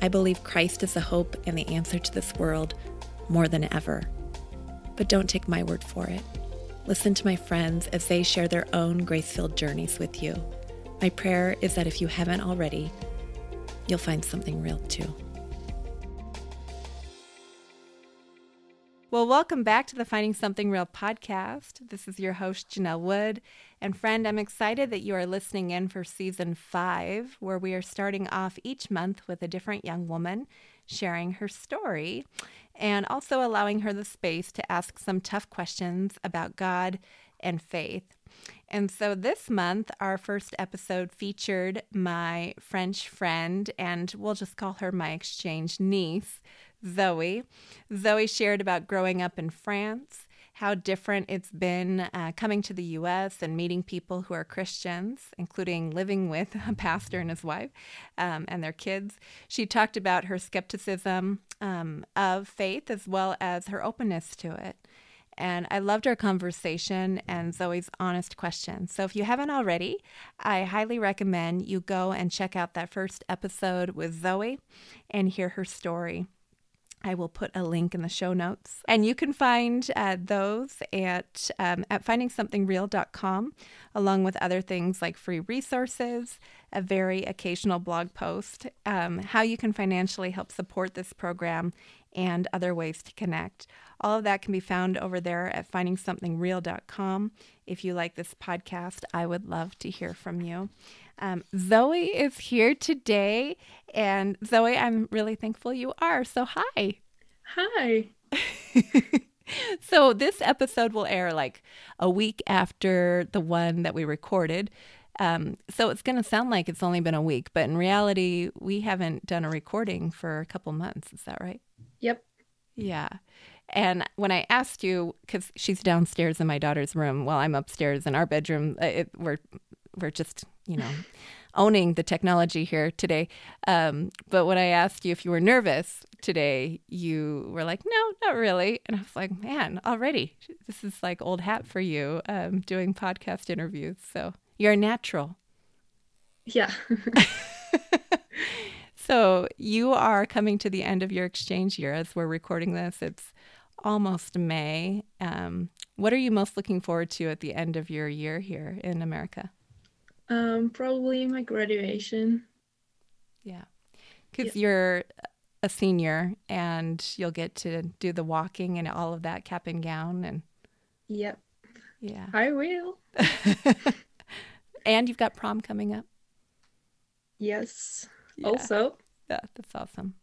I believe Christ is the hope and the answer to this world more than ever. But don't take my word for it. Listen to my friends as they share their own grace filled journeys with you. My prayer is that if you haven't already, you'll find something real too. Well, welcome back to the Finding Something Real podcast. This is your host, Janell Wood. And friend, I'm excited that you are listening in for season five, where we are starting off each month with a different young woman sharing her story and also allowing her the space to ask some tough questions about God and faith. And so this month, our first episode featured my French friend, and we'll just call her my exchange niece, Zoe. Zoe shared about growing up in France, how different it's been uh, coming to the US and meeting people who are Christians, including living with a pastor and his wife um, and their kids. She talked about her skepticism um, of faith as well as her openness to it. And I loved our conversation and Zoe's honest questions. So if you haven't already, I highly recommend you go and check out that first episode with Zoe and hear her story. I will put a link in the show notes. And you can find uh, those at, um, at findingsomethingreal.com, along with other things like free resources, a very occasional blog post, um, how you can financially help support this program, and other ways to connect. All of that can be found over there at findingsomethingreal.com. If you like this podcast, I would love to hear from you. Um, Zoe is here today. And Zoe, I'm really thankful you are. So, hi. Hi. so, this episode will air like a week after the one that we recorded. Um, so it's going to sound like it's only been a week, but in reality, we haven't done a recording for a couple months. Is that right? Yep. Yeah. And when I asked you, because she's downstairs in my daughter's room while I'm upstairs in our bedroom, uh, it, we're we're just you know owning the technology here today. Um, but when I asked you if you were nervous today, you were like, "No, not really." And I was like, "Man, already this is like old hat for you um, doing podcast interviews." So you're natural. Yeah. So you are coming to the end of your exchange year as we're recording this. It's almost May. Um, what are you most looking forward to at the end of your year here in America? Um, probably my graduation. Yeah, because you're a senior and you'll get to do the walking and all of that cap and gown and. Yep. Yeah. I will. and you've got prom coming up. Yes. Yeah. Also. Yeah, that's awesome.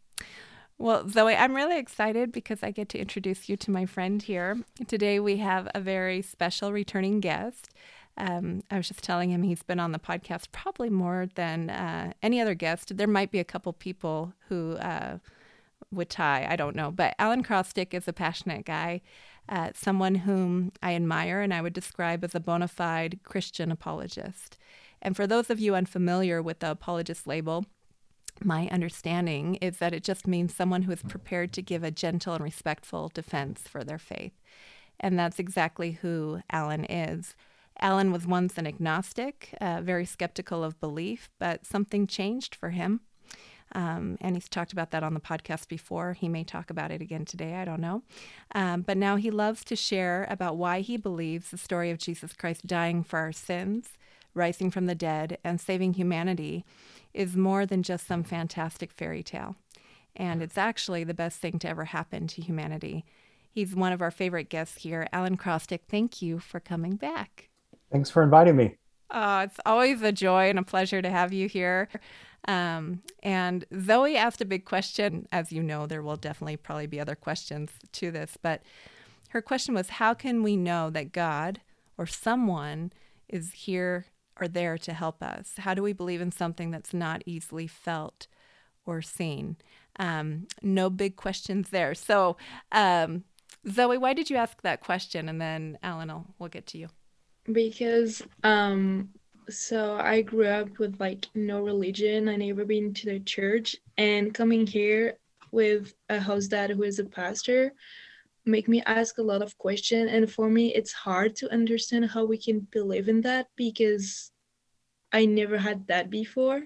Well, Zoe, I'm really excited because I get to introduce you to my friend here. Today we have a very special returning guest. Um, I was just telling him he's been on the podcast probably more than uh, any other guest. There might be a couple people who uh, would tie, I don't know. But Allen Crostic is a passionate guy, uh, someone whom I admire and I would describe as a bona fide Christian apologist. And for those of you unfamiliar with the apologist label, my understanding is that it just means someone who is prepared to give a gentle and respectful defense for their faith. And that's exactly who Allen is. Allen was once an agnostic, uh, very skeptical of belief, but something changed for him. Um, and he's talked about that on the podcast before. He may talk about it again today, I don't know. Um, but now he loves to share about why he believes the story of Jesus Christ dying for our sins, rising from the dead, and saving humanity is more than just some fantastic fairy tale. and it's actually the best thing to ever happen to humanity. He's one of our favorite guests here. Allen Crostic, thank you for coming back. Thanks for inviting me. Oh, it's always a joy and a pleasure to have you here. Um, and Zoe asked a big question. As you know, there will definitely probably be other questions to this, but her question was How can we know that God or someone is here or there to help us? How do we believe in something that's not easily felt or seen? Um, no big questions there. So, um, Zoe, why did you ask that question? And then Allen, I'll, we'll get to you. Because um so I grew up with like no religion. I never been to the church. And coming here with a host dad who is a pastor make me ask a lot of questions and for me it's hard to understand how we can believe in that because I never had that before.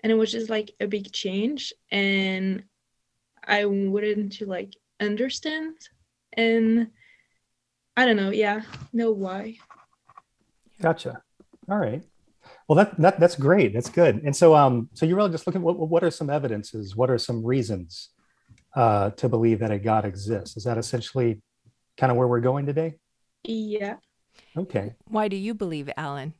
And it was just like a big change. And I wouldn't to like understand. And I don't know, yeah, know why. Gotcha. All right. Well, that, that that's great. That's good. And so, um, so you're really just looking. What what are some evidences? What are some reasons uh, to believe that a God exists? Is that essentially kind of where we're going today? Yeah. Okay. Why do you believe, Allen?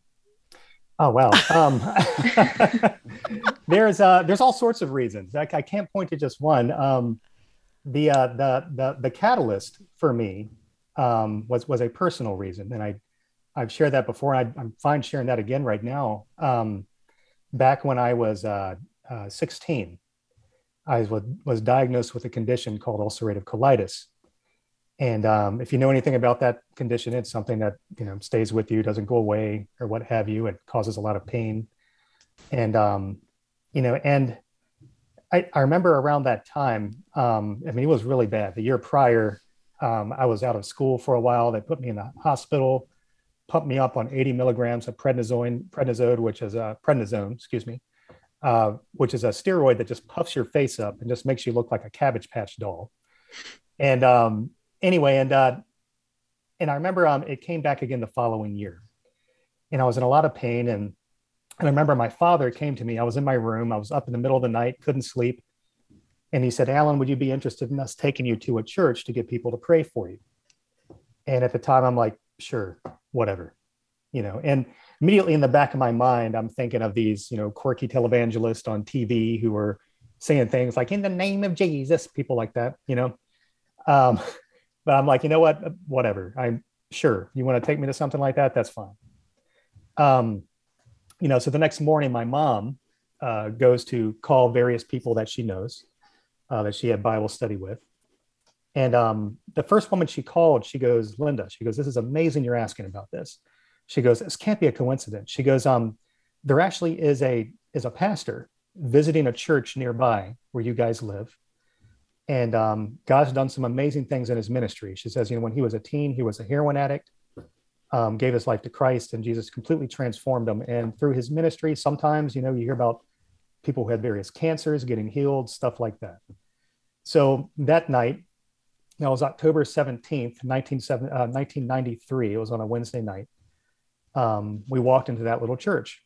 Oh well, um, there's uh, there's all sorts of reasons. I, I can't point to just one. Um, the uh, the the the catalyst for me um, was was a personal reason, and I I've shared that before. I, am fine sharing that again right now. Um, back when I was uh, uh, 16, I was, was diagnosed with a condition called ulcerative colitis. And um, if you know anything about that condition, it's something that you know stays with you, doesn't go away, or what have you. It causes a lot of pain, and um, you know, and I, I remember around that time. Um, I mean, it was really bad. The year prior, um, I was out of school for a while. They put me in the hospital pumped me up on 80 milligrams of prednisone, prednisone, which is a prednisone, excuse me, uh, which is a steroid that just puffs your face up and just makes you look like a Cabbage Patch doll. And um, anyway, and uh, and I remember um, it came back again the following year, and I was in a lot of pain. And and I remember my father came to me. I was in my room. I was up in the middle of the night, couldn't sleep, and he said, "Allen, would you be interested in us taking you to a church to get people to pray for you?" And at the time, I'm like, "Sure." whatever, you know. And immediately in the back of my mind, I'm thinking of these, you know, quirky televangelists on TV who are saying things like "in the name of Jesus," people like that, you know. Um, but I'm like, you know what, whatever. I'm sure you want to take me to something like that. That's fine. Um, you know, so the next morning, my mom uh, goes to call various people that she knows uh, that she had Bible study with. And um, the first woman she called, she goes, Linda, she goes, this is amazing you're asking about this. She goes, this can't be a coincidence. She goes, um, there actually is a is a pastor visiting a church nearby where you guys live. And um, God's done some amazing things in his ministry. She says, you know, when he was a teen, he was a heroin addict, um, gave his life to Christ, and Jesus completely transformed him. And through his ministry, sometimes, you know, you hear about people who had various cancers getting healed, stuff like that. So that night, it was October 17th, 1993. Uh, it was on a Wednesday night. Um, we walked into that little church.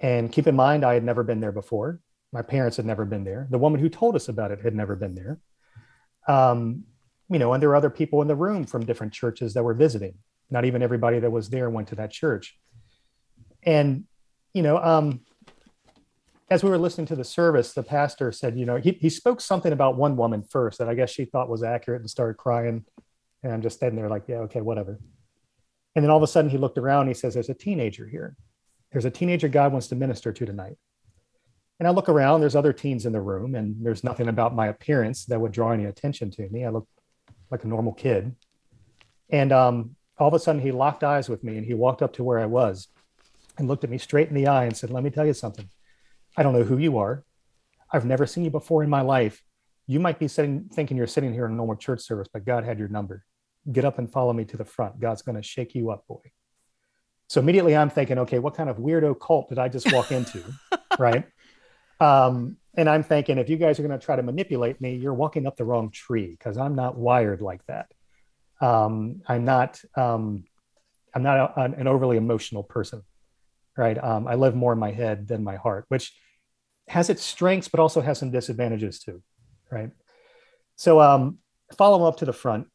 And keep in mind, I had never been there before. My parents had never been there. The woman who told us about it had never been there. Um, you know, and there were other people in the room from different churches that were visiting. Not even everybody that was there went to that church. And, you know, um, as we were listening to the service, the pastor said, you know, he, he spoke something about one woman first that I guess she thought was accurate and started crying. And I'm just standing there like, yeah, okay, whatever. And then all of a sudden he looked around and he says, there's a teenager here. There's a teenager God wants to minister to tonight. And I look around, there's other teens in the room, and there's nothing about my appearance that would draw any attention to me. I look like a normal kid. And um, all of a sudden he locked eyes with me and he walked up to where I was and looked at me straight in the eye and said, let me tell you something I don't know who you are. I've never seen you before in my life. You might be sitting, thinking you're sitting here in a normal church service, but God had your number. Get up and follow me to the front. God's going to shake you up, boy. So immediately I'm thinking, okay, what kind of weirdo cult did I just walk into? right. Um, and I'm thinking, if you guys are going to try to manipulate me, you're walking up the wrong tree because I'm not wired like that. Um, I'm not. Um, I'm not a, an overly emotional person right? Um, I live more in my head than my heart, which has its strengths, but also has some disadvantages too. right? So um, follow him up to the front,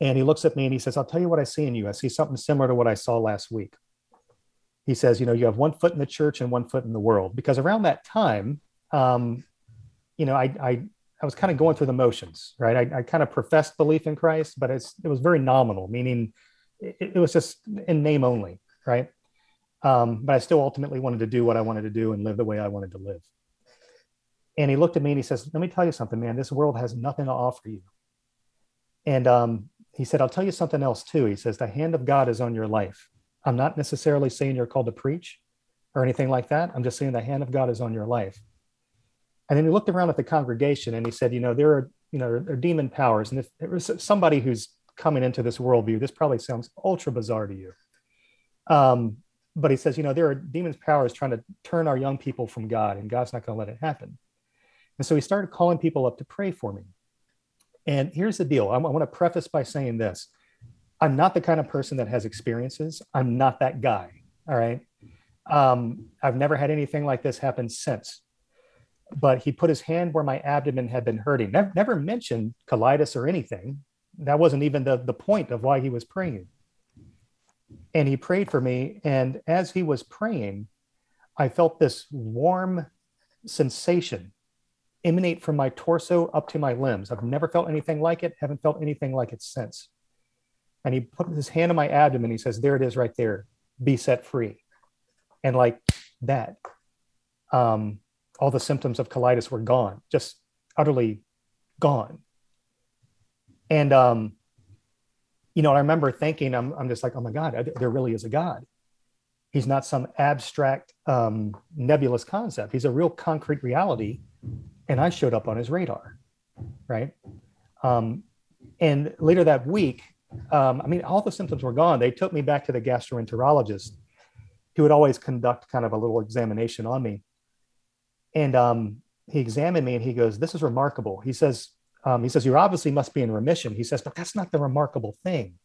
and he looks at me and he says, "I'll tell you what I see in you. I see something similar to what I saw last week." He says, "You know, you have one foot in the church and one foot in the world." Because around that time, um, you know, I, I I was kind of going through the motions, right? I, I kind of professed belief in Christ, but it's it was very nominal, meaning it, it was just in name only, right? Um, but I still ultimately wanted to do what I wanted to do and live the way I wanted to live. And he looked at me and he says, "Let me tell you something, man. This world has nothing to offer you." And um, he said, "I'll tell you something else too." He says, "The hand of God is on your life. I'm not necessarily saying you're called to preach or anything like that. I'm just saying the hand of God is on your life." And then he looked around at the congregation and he said, you know, there are, you know, there are demon powers. And if there was somebody who's coming into this worldview, this probably sounds ultra bizarre to you. Um, but he says, you know, there are demons powers trying to turn our young people from God, and God's not going to let it happen. And so he started calling people up to pray for me. And here's the deal I want to preface by saying this I'm not the kind of person that has experiences. I'm not that guy. All right. Um, I've never had anything like this happen since but he put his hand where my abdomen had been hurting. Never, never mentioned colitis or anything. That wasn't even the, the point of why he was praying. And he prayed for me. And as he was praying, I felt this warm sensation emanate from my torso up to my limbs. I've never felt anything like it, haven't felt anything like it since. And he put his hand on my abdomen. He says, There it is right there. Be set free. And like that. Um, all the symptoms of colitis were gone, just utterly gone. And, um, you know, I remember thinking, I'm, I'm just like, oh my God, there really is a God. He's not some abstract, um, nebulous concept. He's a real concrete reality. And I showed up on his radar, right? Um, and later that week, um, I mean, all the symptoms were gone. They took me back to the gastroenterologist who would always conduct kind of a little examination on me. And um, he examined me and he goes, This is remarkable. He says, um, he says, You obviously must be in remission. He says, But that's not the remarkable thing.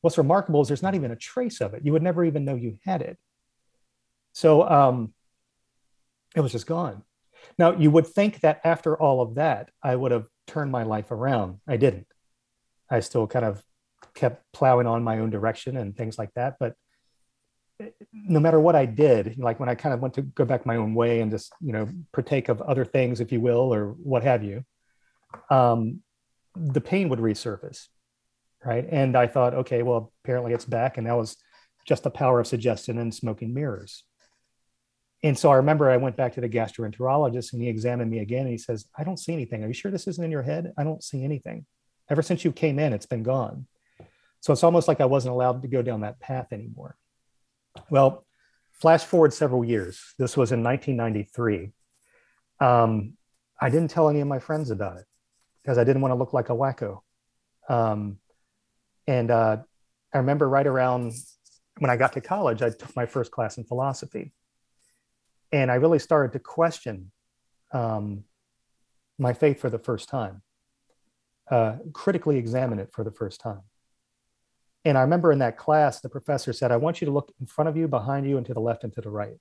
What's remarkable is there's not even a trace of it. You would never even know you had it. So um, it was just gone. Now, you would think that after all of that, I would have turned my life around. I didn't. I still kind of kept plowing on my own direction and things like that. But no matter what I did, like when I kind of went to go back my own way and just, you know, partake of other things, if you will, or what have you, um, the pain would resurface. Right. And I thought, okay, well, apparently it's back. And that was just the power of suggestion and smoking mirrors. And so I remember I went back to the gastroenterologist and he examined me again and he says, I don't see anything. Are you sure this isn't in your head? I don't see anything. Ever since you came in, it's been gone. So it's almost like I wasn't allowed to go down that path anymore. Well, flash forward several years. This was in 1993. Um, I didn't tell any of my friends about it because I didn't want to look like a wacko. Um, and uh, I remember right around when I got to college, I took my first class in philosophy. And I really started to question um, my faith for the first time, uh, critically examine it for the first time. And I remember in that class, the professor said, I want you to look in front of you, behind you, and to the left and to the right.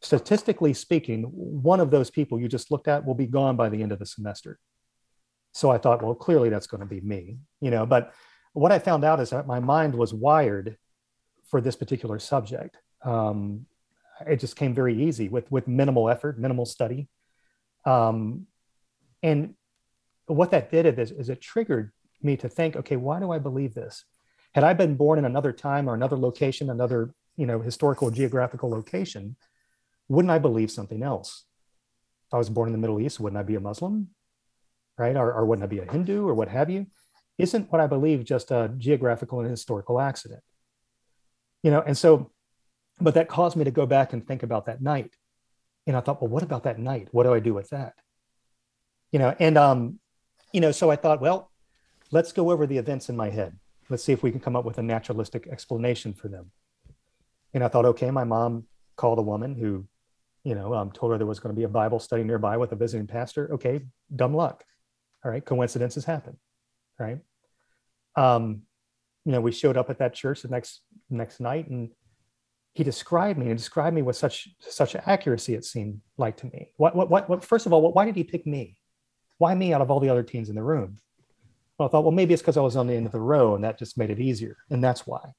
Statistically speaking, one of those people you just looked at will be gone by the end of the semester. So I thought, well, clearly that's going to be me, you know. But what I found out is that my mind was wired for this particular subject. Um, it just came very easy with with minimal effort, minimal study, um, and what that did is, is it triggered me to think, okay, why do I believe this? Had I been born in another time or another location, another you know historical geographical location, wouldn't I believe something else? If I was born in the Middle East, wouldn't I be a Muslim? Right? Or, or wouldn't I be a Hindu or what have you? Isn't what I believe just a geographical and historical accident? You know, and so, but that caused me to go back and think about that night. And I thought, well, what about that night? What do I do with that? You know, and um, you know, so I thought, well, let's go over the events in my head let's see if we can come up with a naturalistic explanation for them. And I thought, okay, my mom called a woman who, you know, um, told her there was going to be a Bible study nearby with a visiting pastor. Okay, dumb luck. All right, coincidences happen, right? Um, you know, we showed up at that church the next next night, and he described me and described me with such such accuracy. It seemed like to me. What what what? what first of all, what, why did he pick me? Why me out of all the other teens in the room? Well, I thought, well, maybe it's because I was on the end of the row and that just made it easier. And that's why,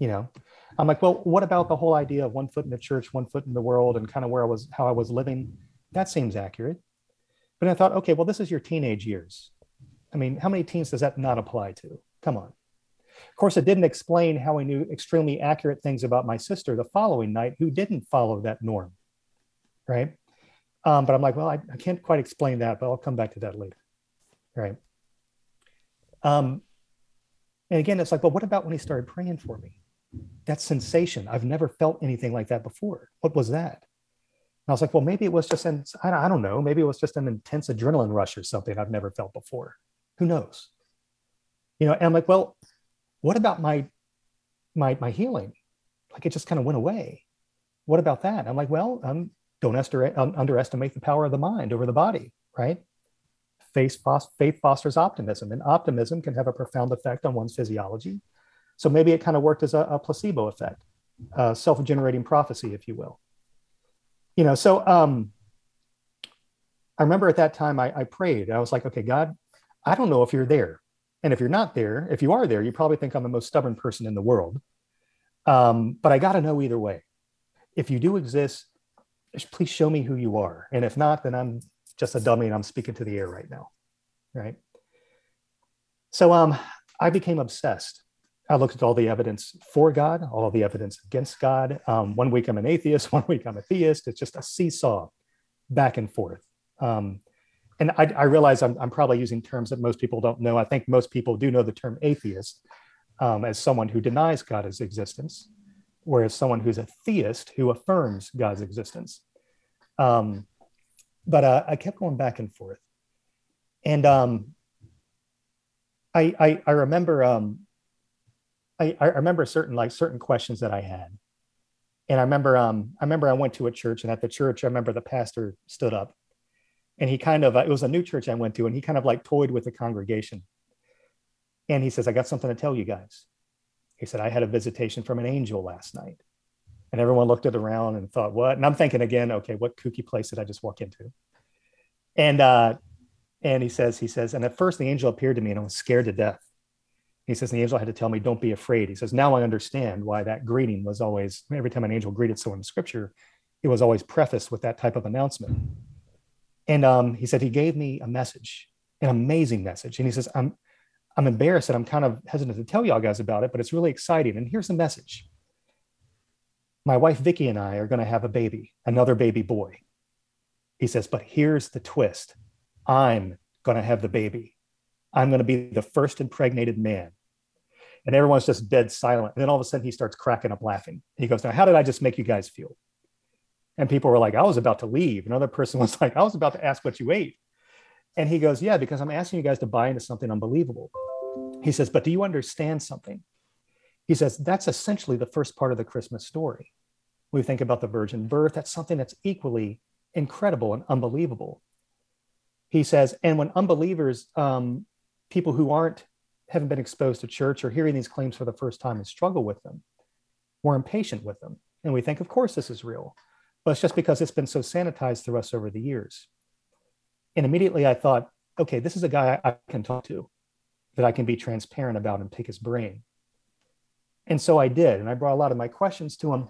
you know, I'm like, well, what about the whole idea of one foot in the church, one foot in the world, and kind of where I was, how I was living? That seems accurate. But I thought, okay, well, this is your teenage years. I mean, how many teens does that not apply to? Come on. Of course, it didn't explain how I knew extremely accurate things about my sister the following night who didn't follow that norm. Right. Um, but I'm like, well, I, I, can't quite explain that, but I'll come back to that later. Right. Um, and again, it's like, well, what about when he started praying for me? That sensation. I've never felt anything like that before. What was that? I was like, well, maybe it was just an, I don't know, maybe it was just an intense adrenaline rush or something I've never felt before. Who knows? You know, and I'm like, well, what about my my my healing? Like it just kind of went away. What about that? I'm like, well, um, don't um, underestimate the power of the mind over the body, right? Faith, faith fosters optimism, and optimism can have a profound effect on one's physiology. So maybe it kind of worked as a, a placebo effect, uh, self-generating prophecy, if you will you know, so um, I remember at that time I, I prayed. I was like, okay, God, I don't know if you're there. And if you're not there, if you are there, you probably think I'm the most stubborn person in the world. Um, but I got to know either way. If you do exist, please show me who you are. And if not, then I'm just a dummy and I'm speaking to the air right now. Right. So um, I became obsessed I looked at all the evidence for God, all the evidence against God. Um, one week I'm an atheist, one week I'm a theist. It's just a seesaw back and forth. Um, and I, I realize I'm, I'm, probably using terms that most people don't know. I think most people do know the term atheist um, as someone who denies God's existence, whereas someone who's a theist who affirms God's existence. Um, but uh, I kept going back and forth. And um, I, I, I remember um, I, I remember certain like certain questions that I had. And I remember um I remember I went to a church and at the church I remember the pastor stood up and he kind of uh, it was a new church I went to and he kind of like toyed with the congregation. And he says, I got something to tell you guys. He said, I had a visitation from an angel last night. And everyone looked at around and thought, what? And I'm thinking again, okay, what kooky place did I just walk into? And uh, and he says, he says, and at first the angel appeared to me and I was scared to death. He says, the angel had to tell me, don't be afraid. He says, now I understand why that greeting was always, every time an angel greeted someone in scripture, it was always prefaced with that type of announcement. And um, he said, he gave me a message, an amazing message. And he says, I'm, I'm embarrassed and I'm kind of hesitant to tell y'all guys about it, but it's really exciting. And here's the message. My wife, Vicky, and I are going to have a baby, another baby boy. He says, but here's the twist. I'm going to have the baby. I'm going to be the first impregnated man. And everyone's just dead silent. And then all of a sudden he starts cracking up laughing. He goes, Now, how did I just make you guys feel? And people were like, I was about to leave. Another person was like, I was about to ask what you ate. And he goes, Yeah, because I'm asking you guys to buy into something unbelievable. He says, But do you understand something? He says, That's essentially the first part of the Christmas story. We think about the virgin birth, that's something that's equally incredible and unbelievable. He says, and when unbelievers um, people who aren't haven't been exposed to church or hearing these claims for the first time and struggle with them. We're impatient with them. And we think, of course, this is real. But it's just because it's been so sanitized through us over the years. And immediately I thought, okay, this is a guy I can talk to, that I can be transparent about and pick his brain. And so I did. And I brought a lot of my questions to him.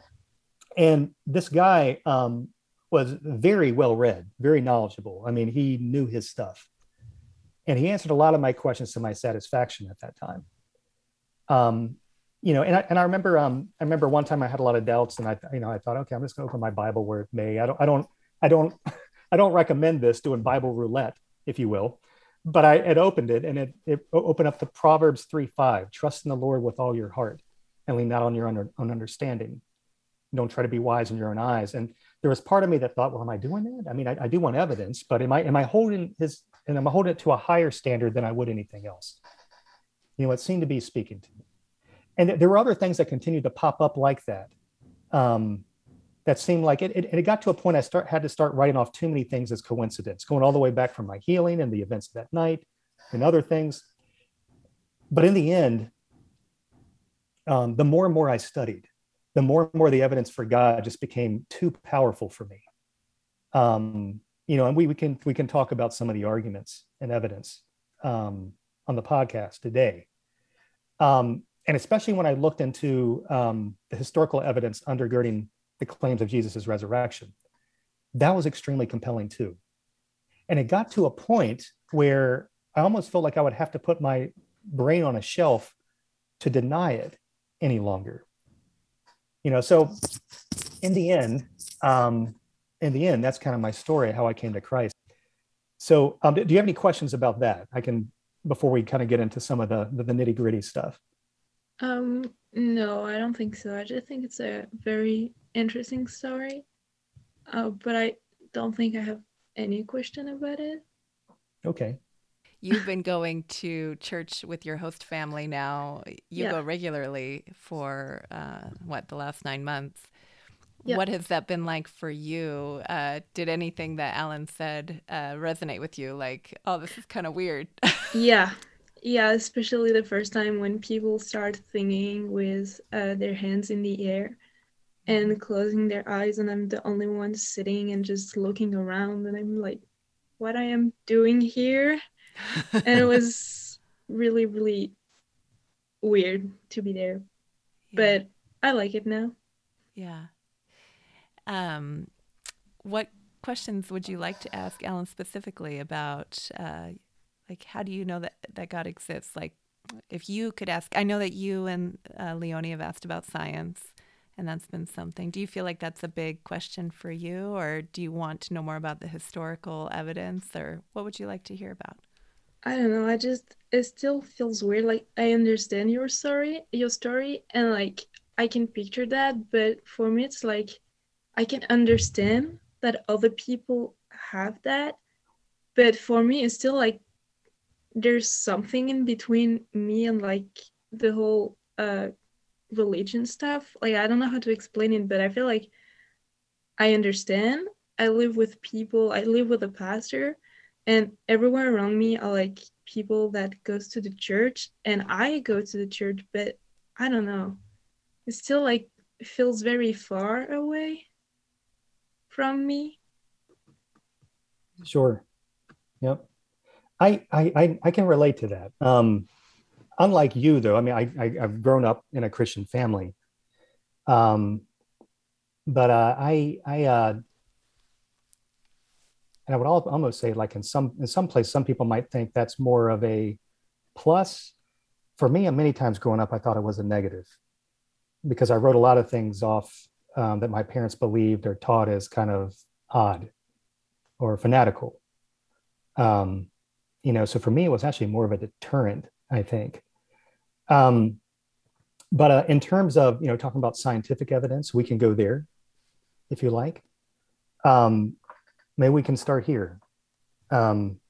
And this guy um, was very well read, very knowledgeable. I mean, he knew his stuff and he answered a lot of my questions to my satisfaction at that time. Um, you know, and I, and I remember, um, I remember one time I had a lot of doubts and I, you know, I thought, okay, I'm just going to open my Bible where it may, I don't, I don't, I don't, I don't recommend this doing Bible roulette, if you will, but I had opened it and it, it opened up the Proverbs 3, 5, trust in the Lord with all your heart and lean not on your own, own understanding. Don't try to be wise in your own eyes. And there was part of me that thought, well, am I doing that? I mean, I, I do want evidence, but am I, am I holding his and I'm holding it to a higher standard than I would anything else. You know, it seemed to be speaking to me. And there were other things that continued to pop up like that. Um, that seemed like it, it, it got to a point I start had to start writing off too many things as coincidence, going all the way back from my healing and the events of that night and other things. But in the end, um, the more and more I studied, the more and more the evidence for God just became too powerful for me. Um, you know, and we, we can we can talk about some of the arguments and evidence um, on the podcast today. Um, and especially when I looked into um, the historical evidence undergirding the claims of Jesus' resurrection, that was extremely compelling too. And it got to a point where I almost felt like I would have to put my brain on a shelf to deny it any longer. You know, so in the end, um, in the end, that's kind of my story, how I came to Christ. So, um, do you have any questions about that? I can before we kind of get into some of the the, the nitty gritty stuff. Um, no, I don't think so. I just think it's a very interesting story. Uh, but I don't think I have any question about it. Okay. You've been going to church with your host family now. You Yeah. go regularly for uh, what the last nine months. Yeah. What has that been like for you? Uh, did anything that Allen said uh, resonate with you? Like, oh, this is kind of weird. Yeah, yeah, especially the first time when people start singing with uh, their hands in the air and closing their eyes, and I'm the only one sitting and just looking around, and I'm like, what I am doing here? And it was really, really weird to be there, but I like it now. Yeah. Um, what questions would you like to ask Allen specifically about, uh, like, how do you know that, that God exists? Like, if you could ask, I know that you and uh, Leonie have asked about science, and that's been something. Do you feel like that's a big question for you, or do you want to know more about the historical evidence, or what would you like to hear about? I don't know. I just it still feels weird. Like I understand your story, your story, and like I can picture that, but for me it's like I can understand that other people have that, but for me it's still like there's something in between me and like the whole uh religion stuff. Like I don't know how to explain it, but I feel like I understand. I live with people. I live with a pastor and everywhere around me are like people that goes to the church and i go to the church but i don't know it still like feels very far away from me Sure. Yep. I I I, can relate to that. Um, unlike you, though, I mean, I, I I've grown up in a Christian family. Um, but uh, I I uh, and I would al- almost say, like in some in some place, some people might think that's more of a plus. For me, many times growing up, I thought it was a negative because I wrote a lot of things off um, that my parents believed or taught as kind of odd or fanatical. Um, you know, so for me, it was actually more of a deterrent, I think. Um, but uh, in terms of you know talking about scientific evidence, we can go there if you like. Um, maybe we can start here. Um,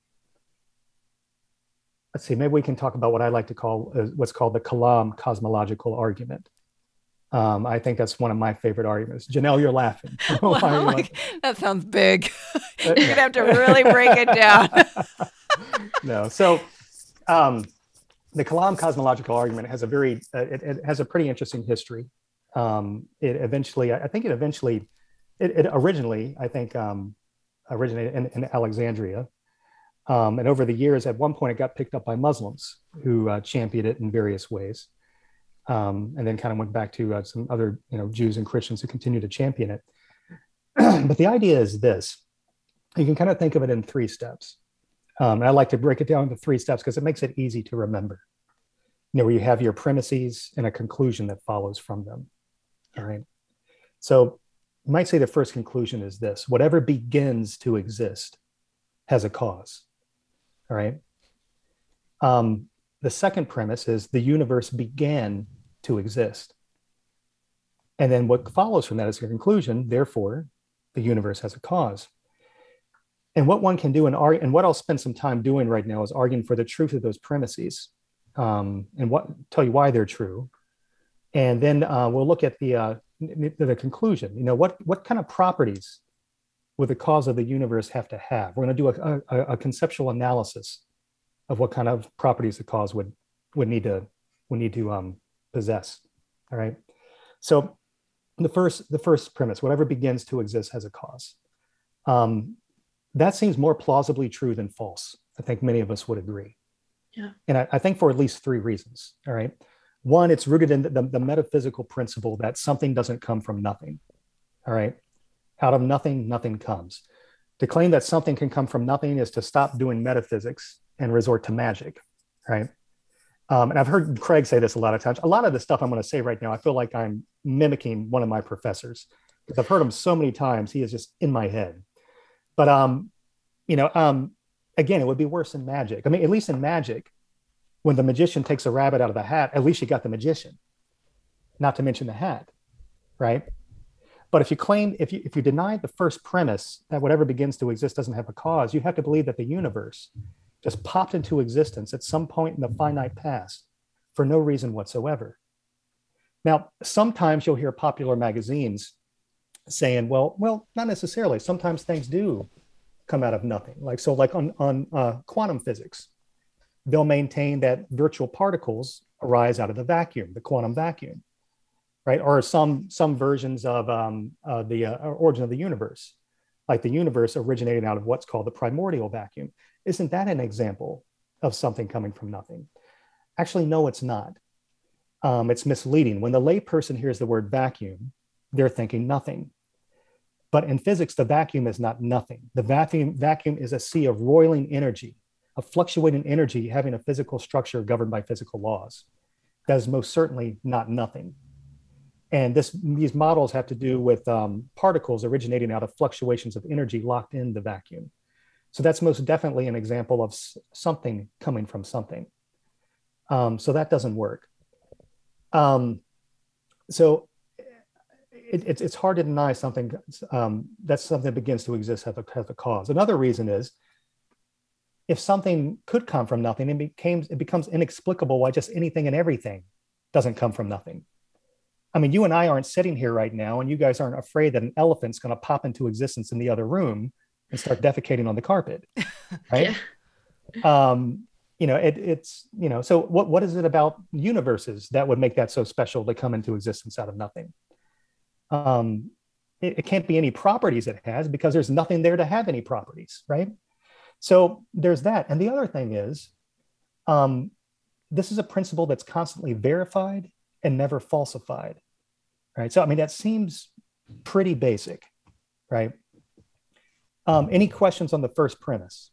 let's see. Maybe we can talk about what I like to call uh, what's called the Kalam cosmological argument. Um, I think that's one of my favorite arguments. Janell, you're laughing. Why you laughing? like, that sounds big. You're gonna have to really break it down. no. So um, the Kalam cosmological argument has a very, uh, it, it has a pretty interesting history. Um, it eventually, I think it eventually, it, it originally, I think, um, originated in, in Alexandria. Um, and over the years, at one point, it got picked up by Muslims who uh, championed it in various ways. Um, and then kind of went back to uh, some other, you know, Jews and Christians who continue to champion it. but the idea is this: you can kind of think of it in three steps. Um, and I like to break it down into three steps because it makes it easy to remember. You know, where you have your premises and a conclusion that follows from them. All right. So you might say the first conclusion is this whatever begins to exist has a cause. All right. Um, the second premise is the universe began to exist. And then what follows from that is a conclusion, therefore, the universe has a cause. And what one can do and and what I'll spend some time doing right now is arguing for the truth of those premises, um, and what tell you why they're true, and then uh, we'll look at the uh, the conclusion. You know, what what kind of properties would the cause of the universe have to have? We're going to do a, a, a conceptual analysis of what kind of properties the cause would would need to would need to um, possess. All right. So the first the first premise, whatever begins to exist has a cause. Um, that seems more plausibly true than false. I think many of us would agree. Yeah. And I, I think for at least three reasons. All right. One, it's rooted in the, the, the metaphysical principle that something doesn't come from nothing. All right. Out of nothing, nothing comes. To claim that something can come from nothing is to stop doing metaphysics and resort to magic. Right. Um, and I've heard Craig say this a lot of times. A lot of the stuff I'm going to say right now, I feel like I'm mimicking one of my professors because I've heard him so many times. He is just in my head. But um, you know, um, again, it would be worse in magic. I mean, at least in magic, when the magician takes a rabbit out of the hat, at least you got the magician, not to mention the hat, right? But if you claim, if you if you deny the first premise that whatever begins to exist doesn't have a cause, you have to believe that the universe just popped into existence at some point in the finite past for no reason whatsoever. Now, sometimes you'll hear popular magazines saying, well, well, not necessarily. Sometimes things do come out of nothing. Like so, like on on uh, quantum physics, they'll maintain that virtual particles arise out of the vacuum, the quantum vacuum, right? Or some some versions of um, uh, the uh, origin of the universe, like the universe originated out of what's called the primordial vacuum. Isn't that an example of something coming from nothing? Actually, no, it's not. Um, it's misleading. When the layperson hears the word vacuum, they're thinking nothing. But in physics, the vacuum is not nothing. The vacuum, vacuum is a sea of roiling energy, a fluctuating energy having a physical structure governed by physical laws. That is most certainly not nothing. And this, these models have to do with um, particles originating out of fluctuations of energy locked in the vacuum. So that's most definitely an example of something coming from something. Um, so that doesn't work. Um, so it, it's, it's hard to deny something um, that's something that begins to exist has a, has a cause. Another reason is if something could come from nothing, it becomes it becomes inexplicable why just anything and everything doesn't come from nothing. I mean, you and I aren't sitting here right now, and you guys aren't afraid that an elephant's going to pop into existence in the other room and start defecating on the carpet, right? yeah. Um, you know, it, it's you know, so what what is it about universes that would make that so special to come into existence out of nothing? Um, it, it can't be any properties it has because there's nothing there to have any properties, right? So there's that, and the other thing is, um, this is a principle that's constantly verified and never falsified, right? So I mean, that seems pretty basic, right? Um, any questions on the first premise?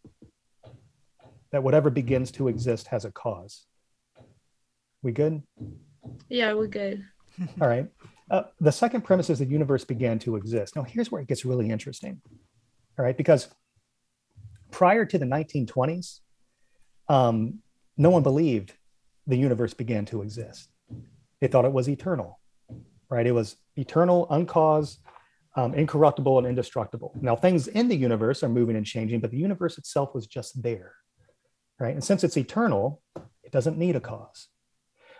That whatever begins to exist has a cause. We good? Yeah, we're good. All right. Uh, the second premise is the universe began to exist. Now, here's where it gets really interesting. All right. Because prior to the 1920s, um, no one believed the universe began to exist. They thought it was eternal, right? It was eternal, uncaused, um, incorruptible and indestructible. Now, things in the universe are moving and changing, but the universe itself was just there, right? And since it's eternal, it doesn't need a cause.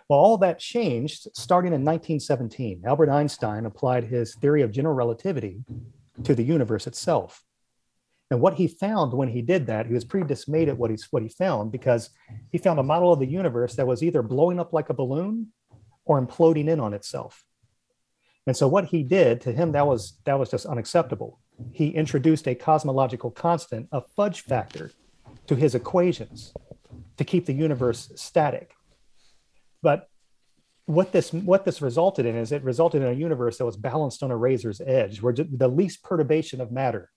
Well, all that changed starting in 1917. Albert Einstein applied his theory of general relativity to the universe itself. And what he found when he did that, he was pretty dismayed at what, he's, what he found because he found a model of the universe that was either blowing up like a balloon or imploding in on itself. And so what he did to him that was that was just unacceptable. He introduced a cosmological constant, a fudge factor, to his equations to keep the universe static. But what this what this resulted in is it resulted in a universe that was balanced on a razor's edge, where the least perturbation of matter,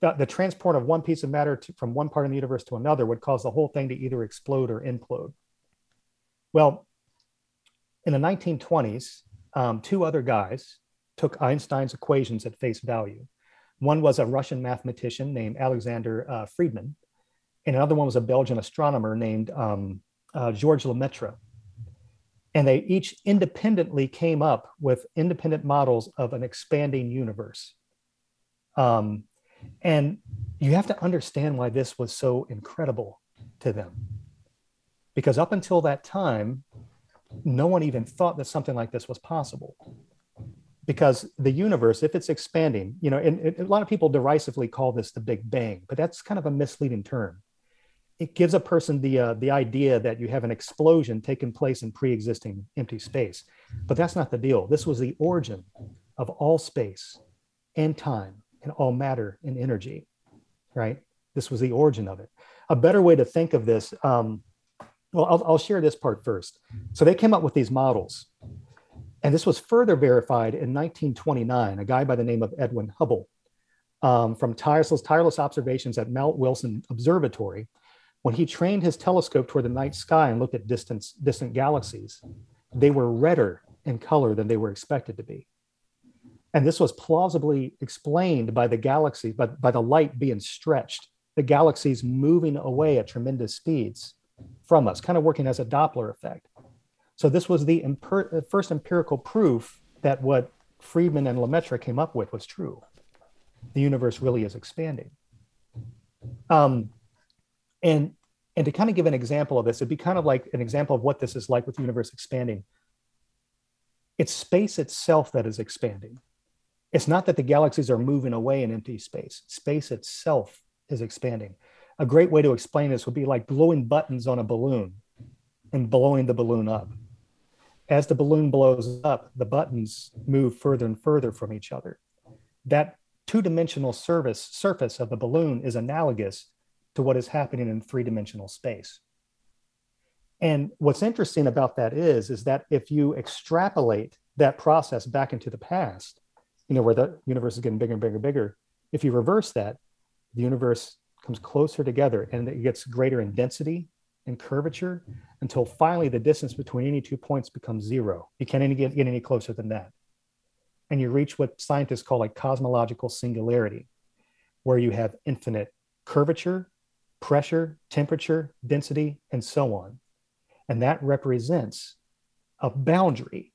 the, the transport of one piece of matter to, from one part of the universe to another, would cause the whole thing to either explode or implode. Well, in the 1920s, um, two other guys took Einstein's equations at face value. One was a Russian mathematician named Alexander uh, Friedmann, and another one was a Belgian astronomer named um, uh, Georges Lemaitre. And they each independently came up with independent models of an expanding universe. Um, and you have to understand why this was so incredible to them. Because up until that time, no one even thought that something like this was possible because the universe if it's expanding you know and, and, a lot of people derisively call this the big bang but that's kind of a misleading term it gives a person the uh, the idea that you have an explosion taking place in pre-existing empty space but that's not the deal this was the origin of all space and time and all matter and energy right? This was the origin of it. A better way to think of this, um, well, I'll, I'll share this part first. So they came up with these models. And this was further verified in 1929, a guy by the name of Edwin Hubble um, from tireless, tireless observations at Mount Wilson Observatory. When he trained his telescope toward the night sky and looked at distant, distant galaxies, they were redder in color than they were expected to be. And this was plausibly explained by the galaxy, by, by the light being stretched, the galaxies moving away at tremendous speeds from us, kind of working as a Doppler effect. So this was the imper- first empirical proof that what Friedmann and Lemaitre came up with was true. The universe really is expanding. Um, and and to kind of give an example of this, it'd be kind of like an example of what this is like with the universe expanding. It's space itself that is expanding. It's not that the galaxies are moving away in empty space. Space itself is expanding. A great way to explain this would be like blowing buttons on a balloon and blowing the balloon up. As the balloon blows up, the buttons move further and further from each other. That two-dimensional surface, surface of the balloon is analogous to what is happening in three-dimensional space. And what's interesting about that is, is that if you extrapolate that process back into the past, you know, where the universe is getting bigger and bigger and bigger, if you reverse that, the universe comes closer together and it gets greater in density and curvature until finally the distance between any two points becomes zero. You can't any get, get any closer than that. And you reach what scientists call a cosmological singularity, where you have infinite curvature, pressure, temperature, density, and so on. And that represents a boundary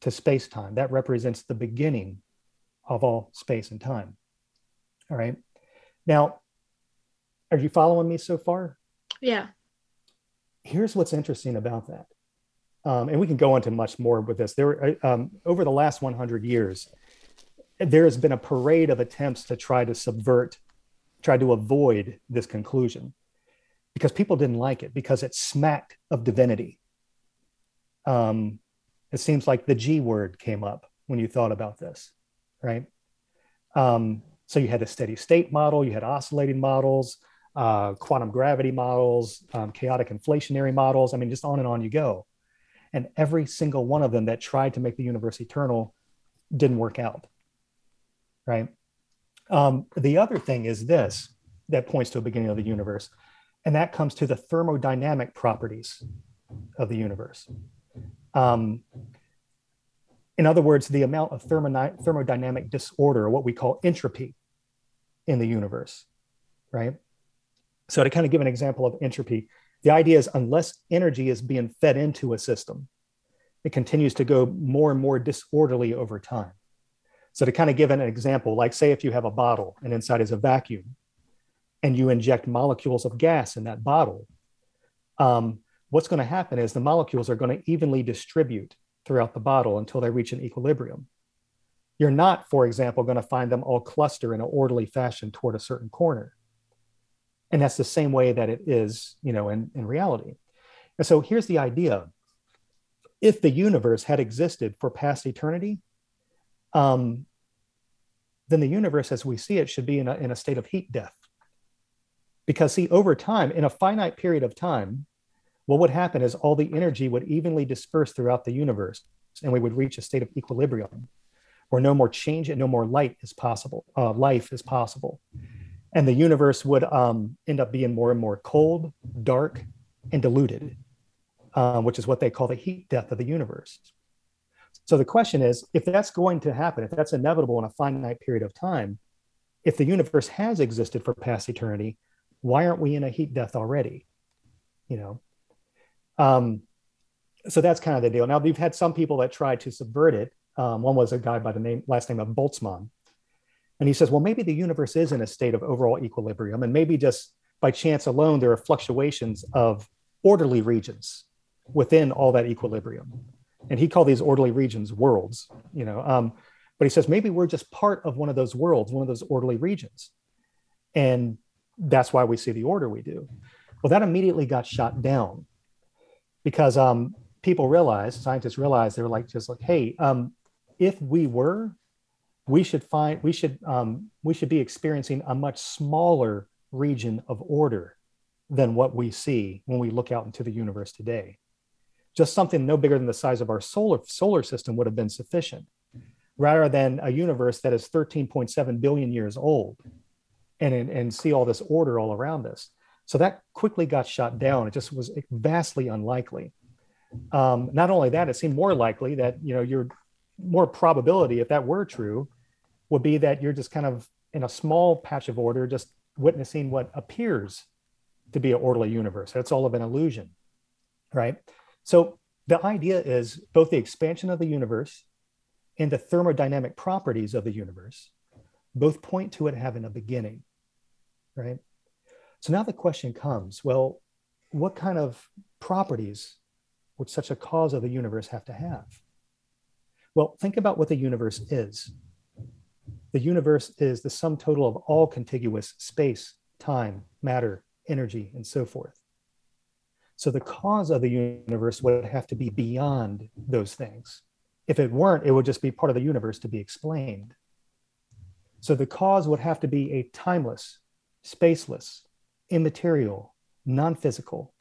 to space time. That represents the beginning of all space and time. All right. Now, are you following me so far? Yeah. Here's what's interesting about that. Um, and we can go into much more with this. There, um, over the last 100 years, there has been a parade of attempts to try to subvert, try to avoid this conclusion, because people didn't like it because it smacked of divinity. Um, it seems like the G word came up when you thought about this, right? Um, so you had a steady state model, you had oscillating models, uh, quantum gravity models, um, chaotic inflationary models. I mean, just on and on you go. And every single one of them that tried to make the universe eternal didn't work out. Right. Um, the other thing is this that points to a beginning of the universe, and that comes to the thermodynamic properties of the universe. Um, in other words, the amount of thermodynamic disorder, what we call entropy, in the universe, right? So, to kind of give an example of entropy, the idea is unless energy is being fed into a system, it continues to go more and more disorderly over time. So, to kind of give an example, like say if you have a bottle and inside is a vacuum, and you inject molecules of gas in that bottle, um, what's going to happen is the molecules are going to evenly distribute throughout the bottle until they reach an equilibrium. You're not, for example, going to find them all cluster in an orderly fashion toward a certain corner. And that's the same way that it is, you know, in, in reality. And so here's the idea. If the universe had existed for past eternity, um, then the universe as we see it should be in a, in a state of heat death. Because, see, over time, in a finite period of time, what would happen is all the energy would evenly disperse throughout the universe and we would reach a state of equilibrium where no more change and no more light is possible, uh, life is possible. And the universe would um, end up being more and more cold, dark, and diluted, um, which is what they call the heat death of the universe. So the question is if that's going to happen, if that's inevitable in a finite period of time, if the universe has existed for past eternity, why aren't we in a heat death already? You know? Um, so that's kind of the deal. Now, we've had some people that tried to subvert it um, one was a guy by the name last name of Boltzmann, and he says, well, maybe the universe is in a state of overall equilibrium, and maybe just by chance alone there are fluctuations of orderly regions within all that equilibrium. And he called these orderly regions worlds, you know. Um, but he says maybe we're just part of one of those worlds, one of those orderly regions, and that's why we see the order we do. Well, that immediately got shot down because um, people realized, scientists realized, they were like, just like, hey, um, if we were, we should find we should um, we should be experiencing a much smaller region of order than what we see when we look out into the universe today. Just something no bigger than the size of our solar, solar system would have been sufficient, rather than a universe that is 13.7 billion years old and, and see all this order all around us. So that quickly got shot down. It just was vastly unlikely. Um, not only that, it seemed more likely that you know your more probability, if that were true, would be that you're just kind of in a small patch of order, just witnessing what appears to be an orderly universe. That's all of an illusion, right? So the idea is both the expansion of the universe and the thermodynamic properties of the universe both point to it having a beginning, right? So now the question comes well, what kind of properties would such a cause of the universe have to have? Well, think about what the universe is. The universe is the sum total of all contiguous space, time, matter, energy, and so forth. So the cause of the universe would have to be beyond those things. If it weren't, it would just be part of the universe to be explained. So the cause would have to be a timeless, spaceless, immaterial, non physical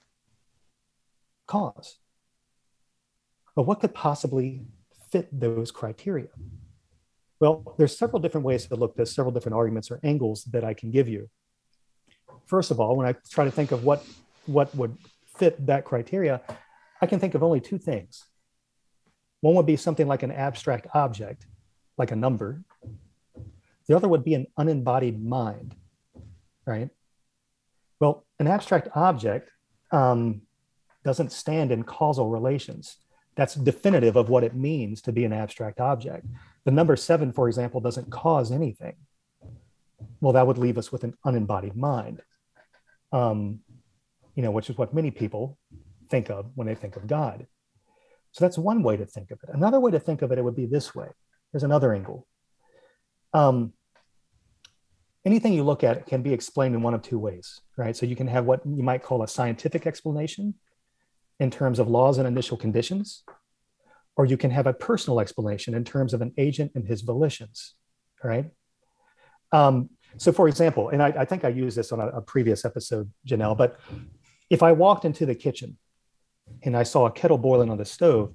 cause. But what could possibly fit those criteria? Well, there's several different ways to look at this, several different arguments or angles that I can give you. First of all, when I try to think of what, what would fit that criteria, I can think of only two things. One would be something like an abstract object, like a number. The other would be an unembodied mind, right? Well, an abstract object um, doesn't stand in causal relations. That's definitive of what it means to be an abstract object. The number seven, for example, doesn't cause anything. Well, that would leave us with an unembodied mind um, you know, which is what many people think of when they think of God. So that's one way to think of it. Another way to think of it, it would be this way. There's another angle. Um, anything you look at can be explained in one of two ways, right? So you can have what you might call a scientific explanation in terms of laws and initial conditions, or you can have a personal explanation in terms of an agent and his volitions, right? Um, so, for example, and I, I think I used this on a, a previous episode, Janell, but if I walked into the kitchen and I saw a kettle boiling on the stove,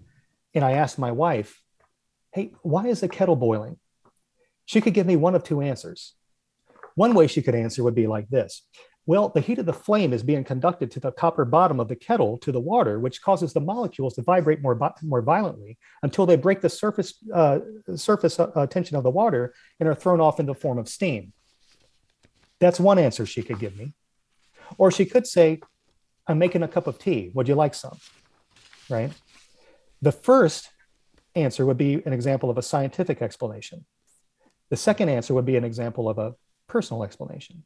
and I asked my wife, Hey, why is the kettle boiling? She could give me one of two answers. One way she could answer would be like this Well, the heat of the flame is being conducted to the copper bottom of the kettle to the water, which causes the molecules to vibrate more, more violently until they break the surface, uh, surface uh, tension of the water and are thrown off in the form of steam. That's one answer she could give me. Or she could say, I'm making a cup of tea. Would you like some? Right? The first answer would be an example of a scientific explanation. The second answer would be an example of a personal explanation.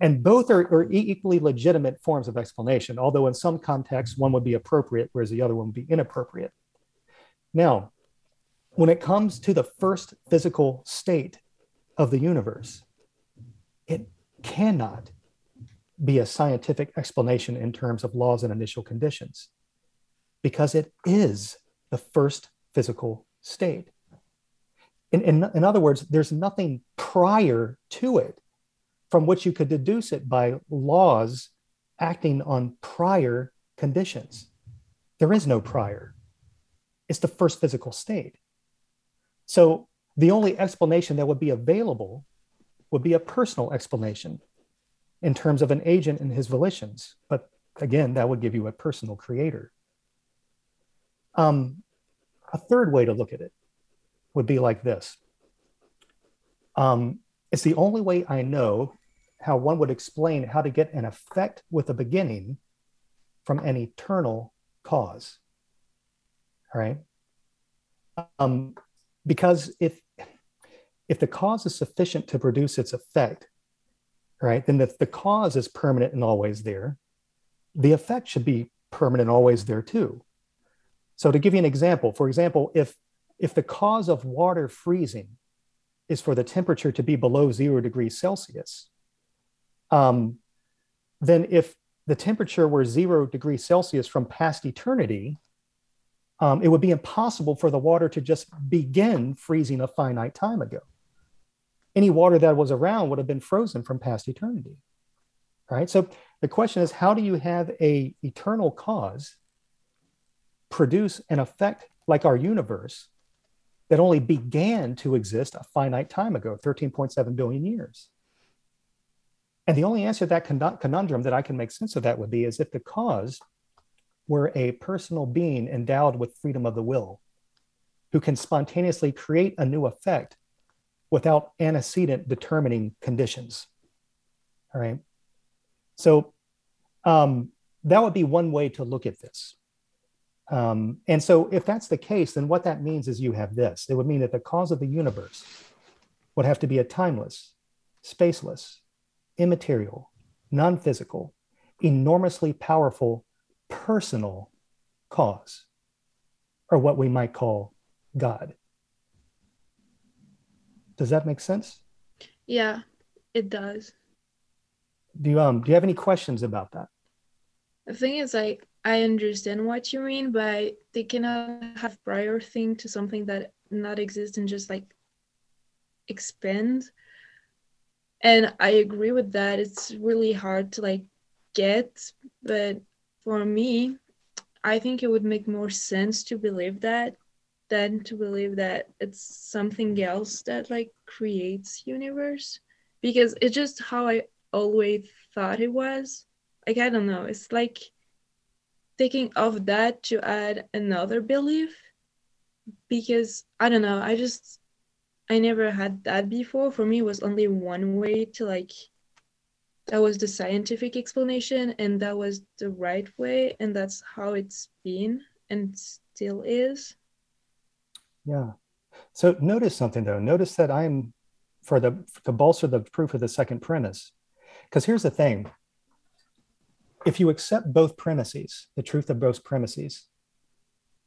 And both are, are, equally legitimate forms of explanation, although in some contexts, one would be appropriate, whereas the other one would be inappropriate. Now, when it comes to the first physical state of the universe, it cannot be a scientific explanation in terms of laws and initial conditions because it is the first physical state. In, in, in, other words, there's nothing prior to it from which you could deduce it by laws acting on prior conditions. There is no prior, it's the first physical state. So the only explanation that would be available would be a personal explanation in terms of an agent and his volitions. But again, that would give you a personal creator. Um, a third way to look at it would be like this um, it's the only way I know how one would explain how to get an effect with a beginning from an eternal cause. All right. Um, because if if the cause is sufficient to produce its effect, right, then if the cause is permanent and always there, the effect should be permanent and always there too. So to give you an example, for example, if if the cause of water freezing is for the temperature to be below zero degrees Celsius, um, then if the temperature were zero degrees Celsius from past eternity, um, it would be impossible for the water to just begin freezing a finite time ago any water that was around would have been frozen from past eternity. Right? So the question is, how do you have a eternal cause produce an effect like our universe that only began to exist a finite time ago, 13.7 billion years? And the only answer to that conundrum that I can make sense of that would be is if the cause were a personal being endowed with freedom of the will, who can spontaneously create a new effect without antecedent determining conditions. All right. So um, that would be one way to look at this. Um, and so, if that's the case, then what that means is you have this. It would mean that the cause of the universe would have to be a timeless, spaceless, immaterial, non physical, enormously powerful personal cause, or what we might call God. Does that make sense? Yeah, it does. Do you um do you have any questions about that? The thing is like I understand what you mean, but they cannot have prior thing to something that not exist and just like expand. And I agree with that. It's really hard to like get, but for me, I think it would make more sense to believe that than to believe that it's something else that like creates universe because it's just how I always thought it was. Like I don't know, it's like taking off that to add another belief because I don't know, I just I never had that before. For me it was only one way to like that was the scientific explanation and that was the right way and that's how it's been and still is. Yeah. So notice something though. Notice that i'm for the to bolster the proof of the second premise. Because here's the thing. If you accept both premises the truth of both premises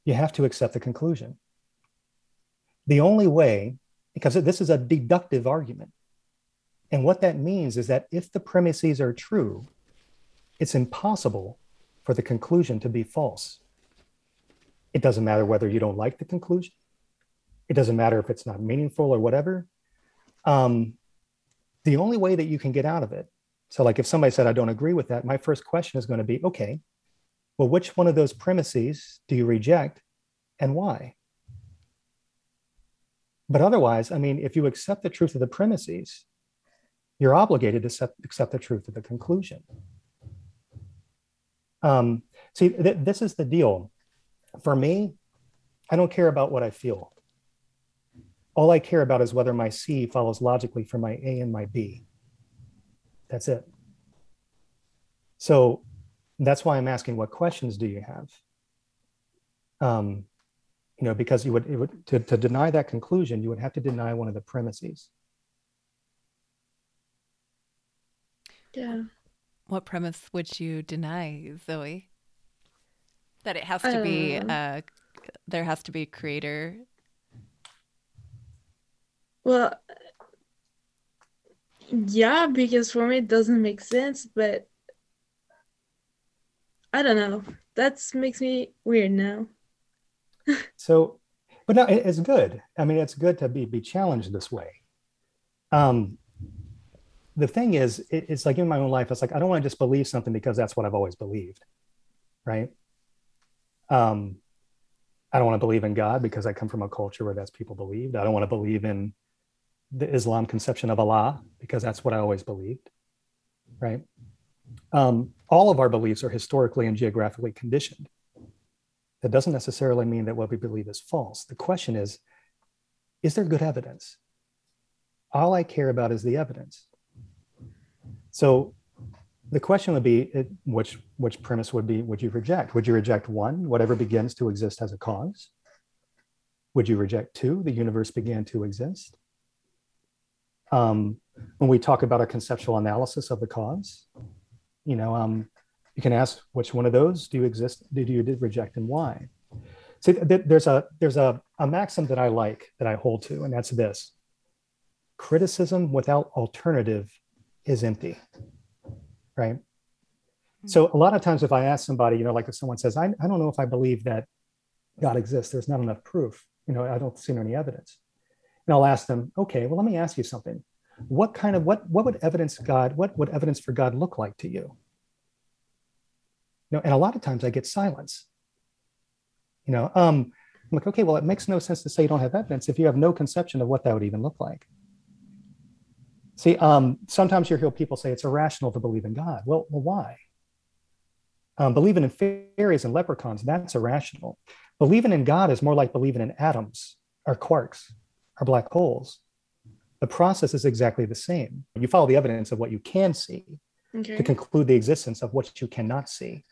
you have to accept the conclusion. The only way because this is a deductive argument and what that means is that if the premises are true, it's impossible for the conclusion to be false. It doesn't matter whether you don't like the conclusion. It doesn't matter if it's not meaningful or whatever. Um, the only way that you can get out of it. So, like if somebody said, I don't agree with that, my first question is going to be, okay, well, which one of those premises do you reject and why? But otherwise, I mean, if you accept the truth of the premises, you're obligated to accept, accept the truth of the conclusion. Um, see, th- this is the deal. For me, I don't care about what I feel. All I care about is whether my C follows logically from my A and my B. That's it. So that's why I'm asking, what questions do you have? Um, you know, because you would, it would to, to deny that conclusion, you would have to deny one of the premises. Yeah. What premise would you deny, Zoe? That it has to be uh there has to be a creator. Well, yeah, because for me it doesn't make sense, but I don't know. That makes me weird now. So, but no, it's good. I mean, it's good to be be challenged this way. Um, the thing is, it, it's like in my own life, it's like I don't want to just believe something because that's what I've always believed, right? Um, I don't want to believe in God because I come from a culture where that's people believed. I don't want to believe in the Islam conception of Allah because that's what I always believed, right? Um, all of our beliefs are historically and geographically conditioned. That doesn't necessarily mean that what we believe is false. The question is, is there good evidence? All I care about is the evidence. So the question would be which which premise would be would you reject? Would you reject one, whatever begins to exist as a cause? Would you reject two, the universe began to exist? Um, when we talk about a conceptual analysis of the cause, you know, um, you can ask which one of those do you exist, did you did reject and why? So there's a there's a, a maxim that I like that I hold to, and that's this: criticism without alternative is empty, right? Hmm. So a lot of times, if I ask somebody, you know, like if someone says, I, I don't know if I believe that God exists, there's not enough proof, you know, I don't see any evidence. And I'll ask them, okay, well, let me ask you something. what kind of what what would evidence God, what would evidence for God look like to you? You know, and a lot of times I get silence. You know, um, I'm like, okay, well, it makes no sense to say you don't have evidence if you have no conception of what that would even look like. See, um, sometimes you hear people say it's irrational to believe in God. Well, well why? Um, believing in fairies and leprechauns, that's irrational. Believing in God is more like believing in atoms or quarks or black holes. The process is exactly the same. You follow the evidence of what you can see okay. to conclude the existence of what you cannot see.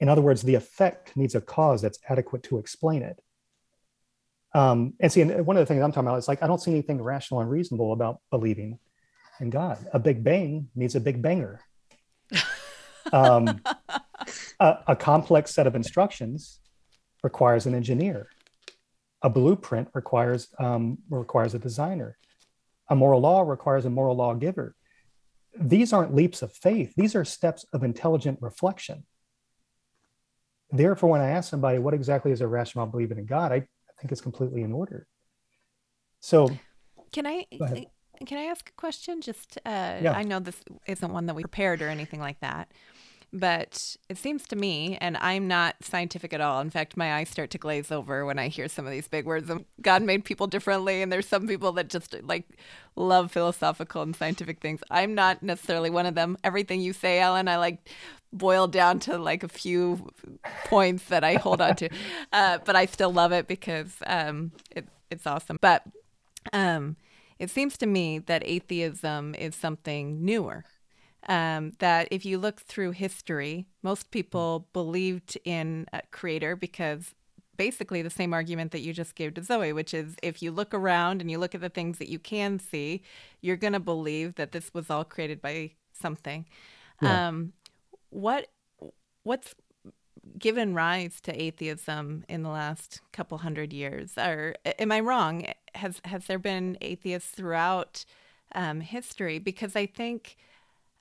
In other words, the effect needs a cause that's adequate to explain it. Um, and see, and one of the things I'm talking about is like, I don't see anything rational and reasonable about believing in God. A big bang needs a big banger. Um, a, a complex set of instructions requires an engineer. A blueprint requires um, requires a designer. A moral law requires a moral lawgiver. These aren't leaps of faith. These are steps of intelligent reflection. Therefore, when I ask somebody what exactly is a rational believing in God, I, I think it's completely in order. So, can I can I ask a question? Just uh, yeah. I know this isn't one that we prepared or anything like that, but it seems to me, and I'm not scientific at all. In fact, my eyes start to glaze over when I hear some of these big words. God made people differently, and there's some people that just like love philosophical and scientific things. I'm not necessarily one of them. Everything you say, Allen, I like boil down to like a few points that I hold on to, uh, but I still love it because um, it, it's awesome. But um, it seems to me that atheism is something newer um, that if you look through history, most people believed in a creator because basically the same argument that you just gave to Zoe, which is if you look around and you look at the things that you can see, you're going to believe that this was all created by something. Yeah. Um, what what's given rise to atheism in the last couple hundred years? Or am I wrong? Has has there been atheists throughout um, history? Because I think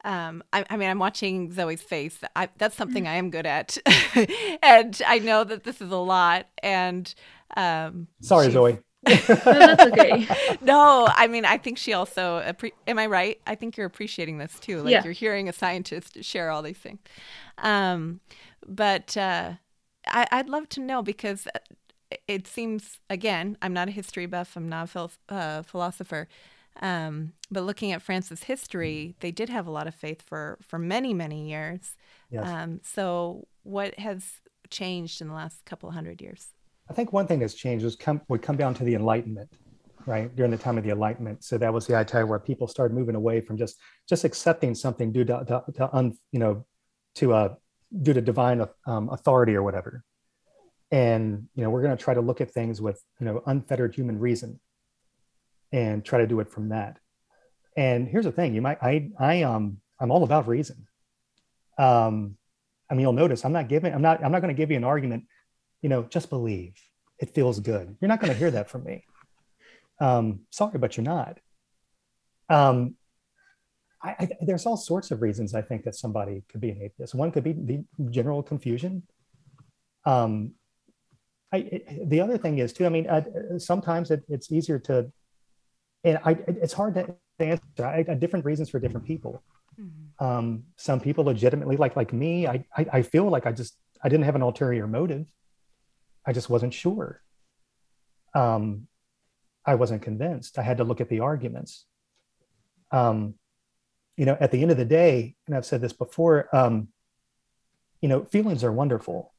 um, I, I, mean, I'm watching Zoe's face. I, that's something I am good at, and I know that this is a lot. And um, sorry, Zoe. No, that's okay. no, I mean, I think she also. Appre- am I right? I think you're appreciating this too. Like yeah. you're hearing a scientist share all these things. Um, but uh, I, I'd love to know because it seems again, I'm not a history buff. I'm not a phil- uh, philosopher um, but looking at France's history, they did have a lot of faith for for many many years. Yes. Um, so what has changed in the last couple hundred years? I think one thing that's changed was come would come down to the Enlightenment, right? During the time of the Enlightenment, so that was the idea where people started moving away from just just accepting something due to, to, to un, you know to uh due to divine um, authority or whatever, and you know we're going to try to look at things with you know unfettered human reason and try to do it from that. And here's the thing, you might I I um I'm all about reason. Um I mean you'll notice I'm not giving I'm not I'm not going to give you an argument, you know, just believe. It feels good. You're not going to hear that from me. Um sorry but you're not. Um I, I, there's all sorts of reasons I think that somebody could be an atheist. One could be the general confusion. Um, I, it, the other thing is too. I mean, uh, sometimes it, it's easier to and I, it's hard to answer. I, different reasons for different people. Mm-hmm. Um, some people legitimately, like like me, I, I I feel like I just I didn't have an ulterior motive. I just wasn't sure. Um, I wasn't convinced. I had to look at the arguments. Um, you know, at the end of the day, and I've said this before, um, you know, feelings are wonderful,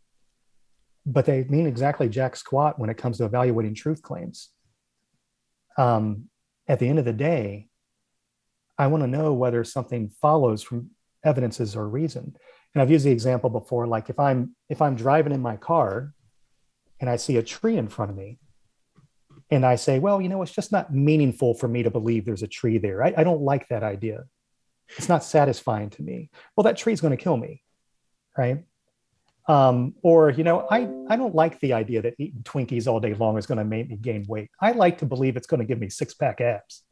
but they mean exactly jack squat when it comes to evaluating truth claims. Um, at the end of the day, I want to know whether something follows from evidences or reason. And I've used the example before, like if I'm if I'm driving in my car and I see a tree in front of me, and I say, well, you know, it's just not meaningful for me to believe there's a tree there. I, I don't like that idea. It's not satisfying to me. Well, that tree is going to kill me, right? Um, or, you know, I, I don't like the idea that eating Twinkies all day long is going to make me gain weight. I like to believe it's going to give me six pack abs.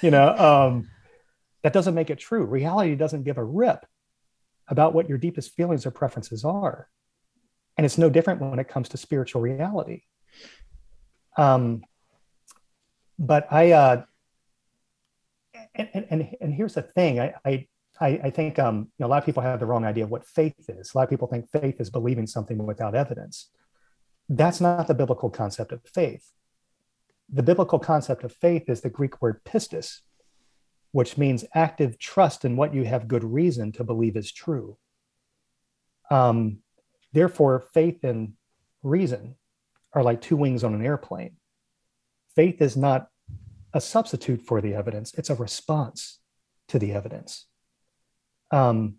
You know, um, that doesn't make it true. Reality doesn't give a rip about what your deepest feelings or preferences are. And it's no different when it comes to spiritual reality. Um, but I, uh, and, and, and here's the thing. I, I, I think um, you know, a lot of people have the wrong idea of what faith is. A lot of people think faith is believing something without evidence. That's not the biblical concept of faith. The biblical concept of faith is the Greek word pistis, which means active trust in what you have good reason to believe is true. Um, therefore, faith and reason are like two wings on an airplane. Faith is not a substitute for the evidence, it's a response to the evidence. Um,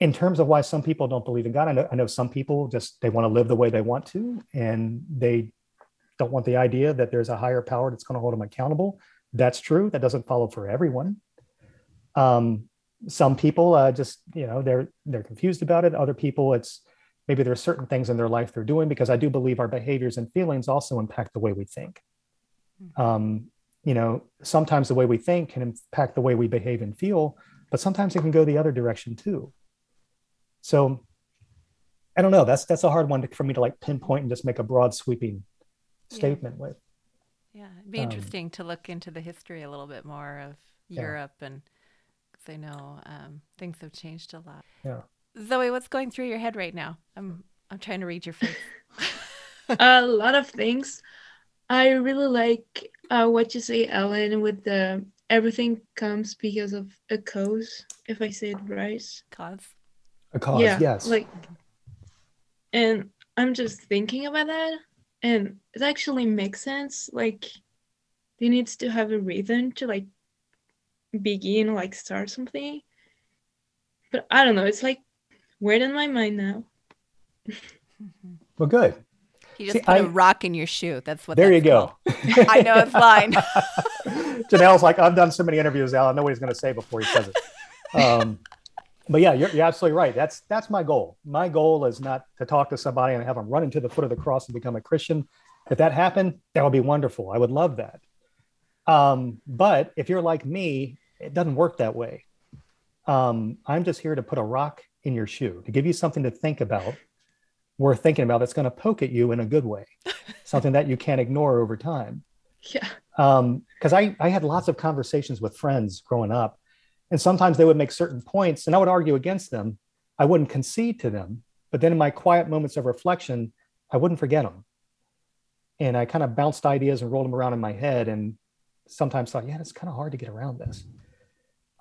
in terms of why some people don't believe in God, I know, I know some people just they want to live the way they want to, and they don't want the idea that there's a higher power that's going to hold them accountable. That's true. That doesn't follow for everyone. Um, some people uh, just you know they're they're confused about it. Other people, it's maybe there are certain things in their life they're doing because I do believe our behaviors and feelings also impact the way we think. Mm-hmm. Um, you know, sometimes the way we think can impact the way we behave and feel, but sometimes it can go the other direction too. So I don't know. That's that's a hard one to, for me to like pinpoint and just make a broad sweeping statement yeah. with. Yeah, it'd be um, interesting to look into the history a little bit more of Europe yeah. and because I know um, things have changed a lot. Yeah. Zoe, what's going through your head right now? I'm I'm trying to read your face. a lot of things. I really like uh, what you say, Allen, with the everything comes because of a cause. If I say it right. Cause. A cause. Yeah, yes. Like, and I'm just thinking about that, and it actually makes sense. Like, he needs to have a reason to like begin, like start something. But I don't know. It's like weird in my mind now. well, good. You just See, put I, a rock in your shoe. That's what. There you go. I know it's fine. Janell's like, I've done so many interviews, Al. I know what he's going to say before he says it. Um, but yeah, you're, you're absolutely right. That's that's my goal. My goal is not to talk to somebody and have them run into the foot of the cross and become a Christian. If that happened, that would be wonderful. I would love that. Um, but if you're like me, it doesn't work that way. Um, I'm just here to put a rock in your shoe to give you something to think about worth thinking about that's going to poke at you in a good way, something that you can't ignore over time. Yeah. Because um, I, I had lots of conversations with friends growing up, and sometimes they would make certain points, and I would argue against them. I wouldn't concede to them, but then in my quiet moments of reflection, I wouldn't forget them. And I kind of bounced ideas and rolled them around in my head, and sometimes thought, yeah, it's kind of hard to get around this.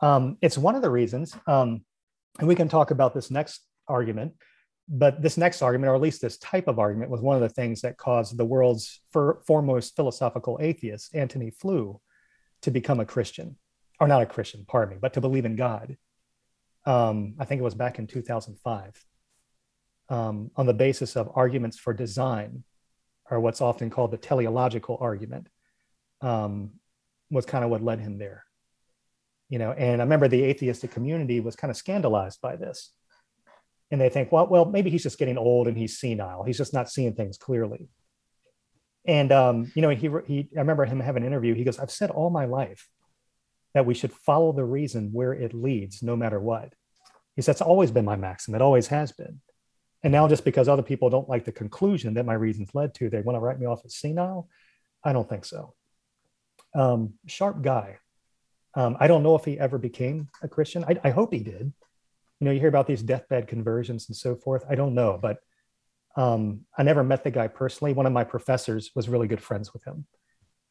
Um, it's one of the reasons, um, and we can talk about this next argument but this next argument, or at least this type of argument, was one of the things that caused the world's for, foremost philosophical atheist, Antony Flew, to become a Christian, or not a Christian, pardon me, but to believe in God. Um, I think it was back in 2005, um, on the basis of arguments for design, or what's often called the teleological argument, um, was kind of what led him there. You know, and I remember the atheistic community was kind of scandalized by this and they think, well, well, maybe he's just getting old and he's senile. He's just not seeing things clearly. And um, you know, he he I remember him having an interview. He goes, "I've said all my life that we should follow the reason where it leads, no matter what." He said, "It's always been my maxim. It always has been." And now, just because other people don't like the conclusion that my reasons led to, they want to write me off as senile. I don't think so. Um, sharp guy. Um, I don't know if he ever became a Christian. I, I hope he did. You know you hear about these deathbed conversions and so forth. I don't know but um, i never met the guy personally. One of my professors was really good friends with him.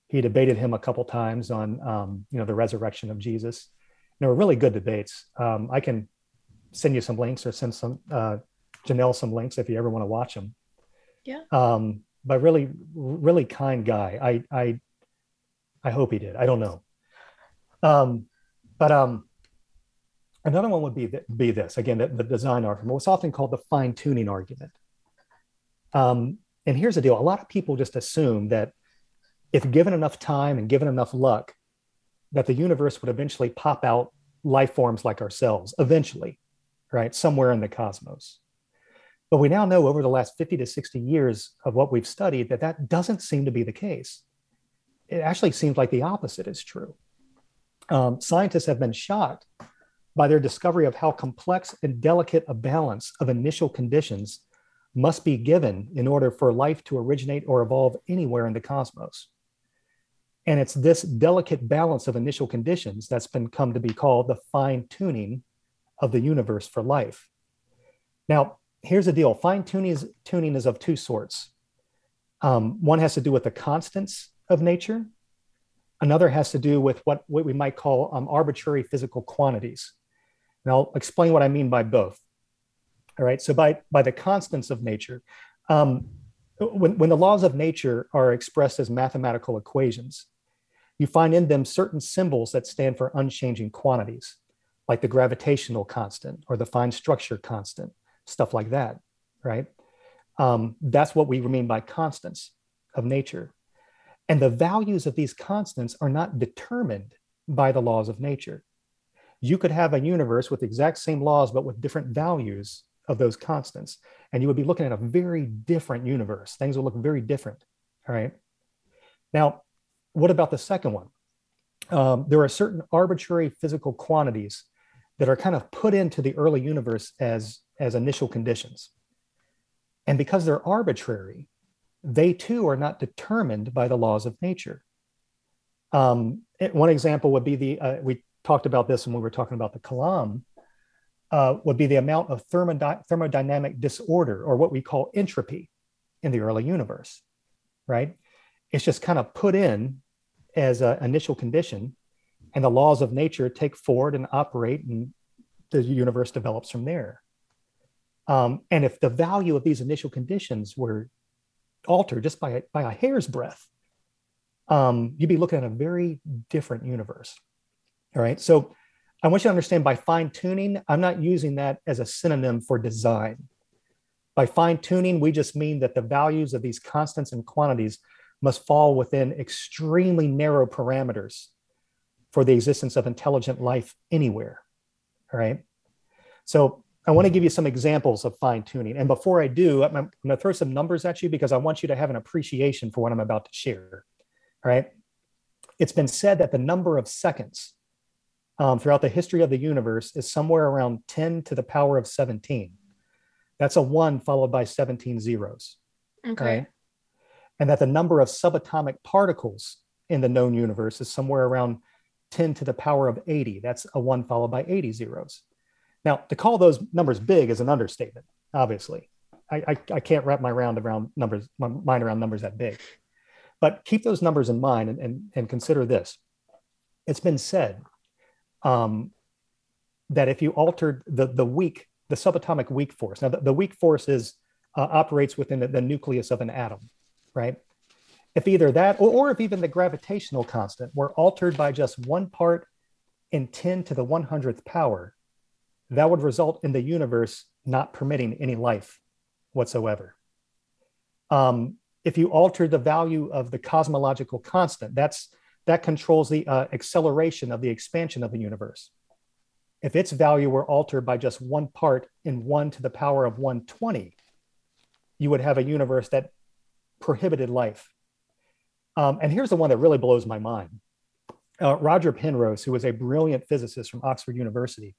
He debated him a couple times on um, you know the resurrection of jesus. And they were really good debates. Um, i can send you some links or send some uh, Janell some links if you ever want to watch them yeah. Um, but really really kind guy. I i i hope he did i don't know um, but um Another one would be, th- be this again, the, the, design argument, what's often called the fine tuning argument. Um, and here's the deal a lot of people just assume that if given enough time and given enough luck, that the universe would eventually pop out life forms like ourselves, eventually, right? Somewhere in the cosmos. But we now know over the last 50 to 60 years of what we've studied that that doesn't seem to be the case. It actually seems like the opposite is true. Um, scientists have been shocked by their discovery of how complex and delicate a balance of initial conditions must be given in order for life to originate or evolve anywhere in the cosmos. And it's this delicate balance of initial conditions that's been come to be called the fine tuning of the universe for life. Now, here's the deal fine tuning is, tuning is of two sorts. Um, one has to do with the constants of nature, another has to do with what, what we might call um, arbitrary physical quantities. And I'll explain what I mean by both. All right, so by, by the constants of nature, um, when, when the laws of nature are expressed as mathematical equations, you find in them certain symbols that stand for unchanging quantities, like the gravitational constant or the fine structure constant, stuff like that, right? Um, that's what we mean by constants of nature. And the values of these constants are not determined by the laws of nature. You could have a universe with the exact same laws, but with different values of those constants. And you would be looking at a very different universe. Things would look very different. All right. Now, what about the second one? Um, there are certain arbitrary physical quantities that are kind of put into the early universe as, as initial conditions. And because they're arbitrary, they too are not determined by the laws of nature. Um, one example would be the, uh, we talked about this when we were talking about the Kalam, uh, would be the amount of thermodi- thermodynamic disorder or what we call entropy in the early universe, right? It's just kind of put in as an initial condition, and the laws of nature take forward and operate, and the universe develops from there. Um, and if the value of these initial conditions were altered just by a, by a hair's breadth, um, you'd be looking at a very different universe. All right. So I want you to understand by fine tuning, I'm not using that as a synonym for design. By fine tuning, we just mean that the values of these constants and quantities must fall within extremely narrow parameters for the existence of intelligent life anywhere. All right. So I want to give you some examples of fine tuning. And before I do, I'm, I'm going to throw some numbers at you because I want you to have an appreciation for what I'm about to share. All right. It's been said that the number of seconds um, throughout the history of the universe is somewhere around 10 to the power of 17. That's a one followed by 17 zeros. Okay. Right? And that the number of subatomic particles in the known universe is somewhere around 10 to the power of 80. That's a one followed by 80 zeros. Now, to call those numbers big is an understatement, obviously. I, I, I can't wrap my round around numbers, my mind around numbers that big. But keep those numbers in mind and, and, and consider this. It's been said um, that if you altered the, the weak, the subatomic weak force, now the, the weak force is uh, operates within the, the, nucleus of an atom, right? If either that or, or if even the gravitational constant were altered by just one part in 10 to the 100th power, that would result in the universe not permitting any life whatsoever. Um, if you alter the value of the cosmological constant, that's that controls the uh, acceleration of the expansion of the universe. If its value were altered by just one part in one to the power of 120, you would have a universe that prohibited life. Um, and here's the one that really blows my mind. Uh, Roger Penrose, who was a brilliant physicist from Oxford University,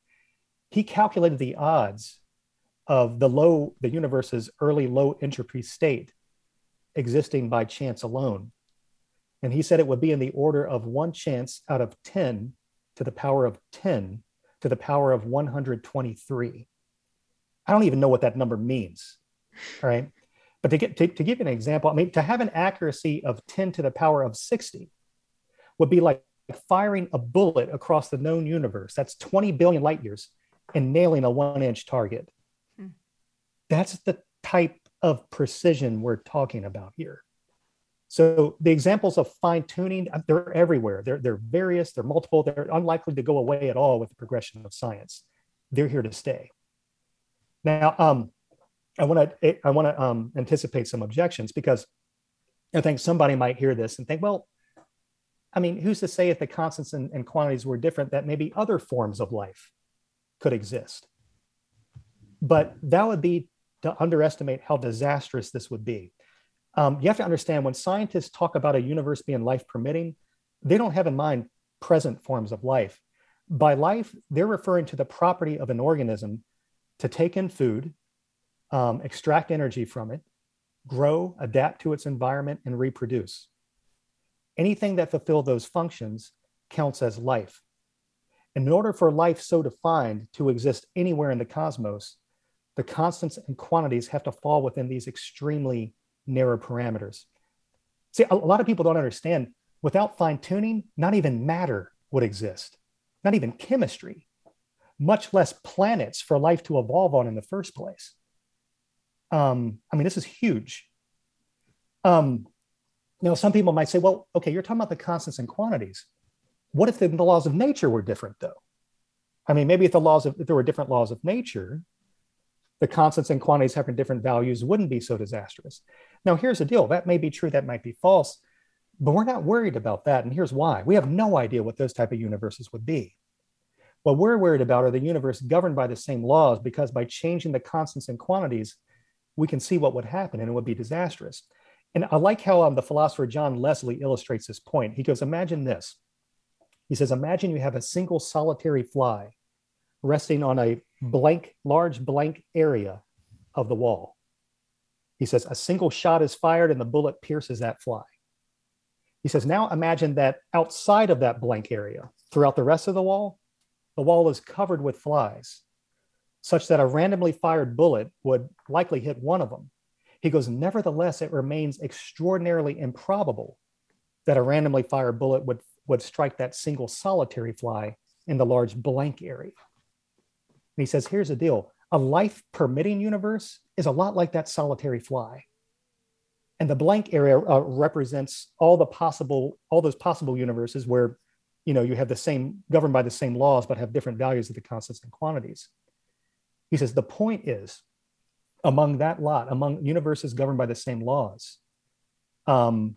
he calculated the odds of the low, the universe's early low entropy state existing by chance alone. And he said it would be in the order of one chance out of 10 to the power of 10 to the power of 123. I don't even know what that number means. Right. But to, get, to, to give you an example, I mean, to have an accuracy of 10 to the power of 60 would be like firing a bullet across the known universe. That's 20 billion light years and nailing a one inch target. Hmm. That's the type of precision we're talking about here. So the examples of fine tuning, uh, they're everywhere. They're, they're various, they're multiple, they're unlikely to go away at all with the progression of science. They're here to stay. Now, um, I want to eh, I want to um, anticipate some objections because I think somebody might hear this and think, well, I mean, who's to say if the constants and, and quantities were different that maybe other forms of life could exist. But that would be to underestimate how disastrous this would be. Um, you have to understand when scientists talk about a universe being life permitting, they don't have in mind present forms of life. By life, they're referring to the property of an organism to take in food, um, extract energy from it, grow, adapt to its environment, and reproduce. anything that fulfill those functions counts as life. In order for life so defined to exist anywhere in the cosmos, the constants and quantities have to fall within these extremely narrow parameters. See, a lot of people don't understand without fine tuning, not even matter would exist, not even chemistry, much less planets for life to evolve on in the first place. Um, I mean, this is huge. Um, you know, some people might say, well, okay, you're talking about the constants and quantities. What if the, laws of nature were different, though? I mean, maybe if the laws of if there were different laws of nature, the constants and quantities having different values wouldn't be so disastrous. Now, here's the deal: that may be true, that might be false, but we're not worried about that. And here's why: we have no idea what those type of universes would be. What we're worried about are the universe governed by the same laws, because by changing the constants and quantities, we can see what would happen, and it would be disastrous. And I like how um, the philosopher John Leslie illustrates this point. He goes, Imagine this. He says, Imagine you have a single solitary fly resting on a blank, large blank area of the wall. He says, A single shot is fired and the bullet pierces that fly. He says, Now imagine that outside of that blank area, throughout the rest of the wall, the wall is covered with flies, such that a randomly fired bullet would likely hit one of them he goes, nevertheless, it remains extraordinarily improbable that a randomly fired bullet would, would strike that single solitary fly in the large blank area. And he says, here's the deal a life permitting universe is a lot like that solitary fly. And the blank area uh, represents all the possible, all those possible universes where, you know, you have the same, governed by the same laws, but have different values of the constants and quantities. He says, the point is among that lot, among universes governed by the same laws, um,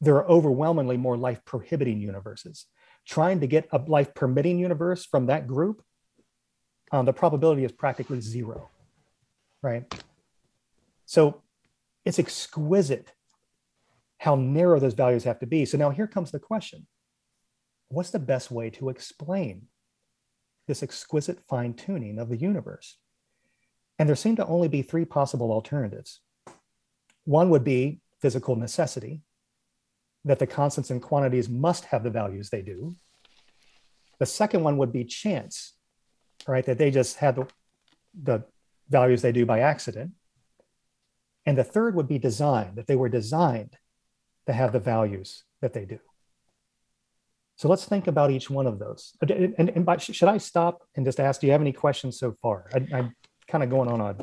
there are overwhelmingly more life prohibiting universes. Trying to get a life permitting universe from that group, um, the probability is practically zero, right? So it's exquisite how narrow those values have to be. So now here comes the question what's the best way to explain this exquisite fine tuning of the universe? And there seem to only be three possible alternatives. One would be physical necessity, that the constants and quantities must have the values they do. The second one would be chance, right? That they just had the, the values they do by accident. And the third would be design, that they were designed to have the values that they do. So let's think about each one of those. And, and, and by, should I stop and just ask, do you have any questions so far? I, I kind of going on a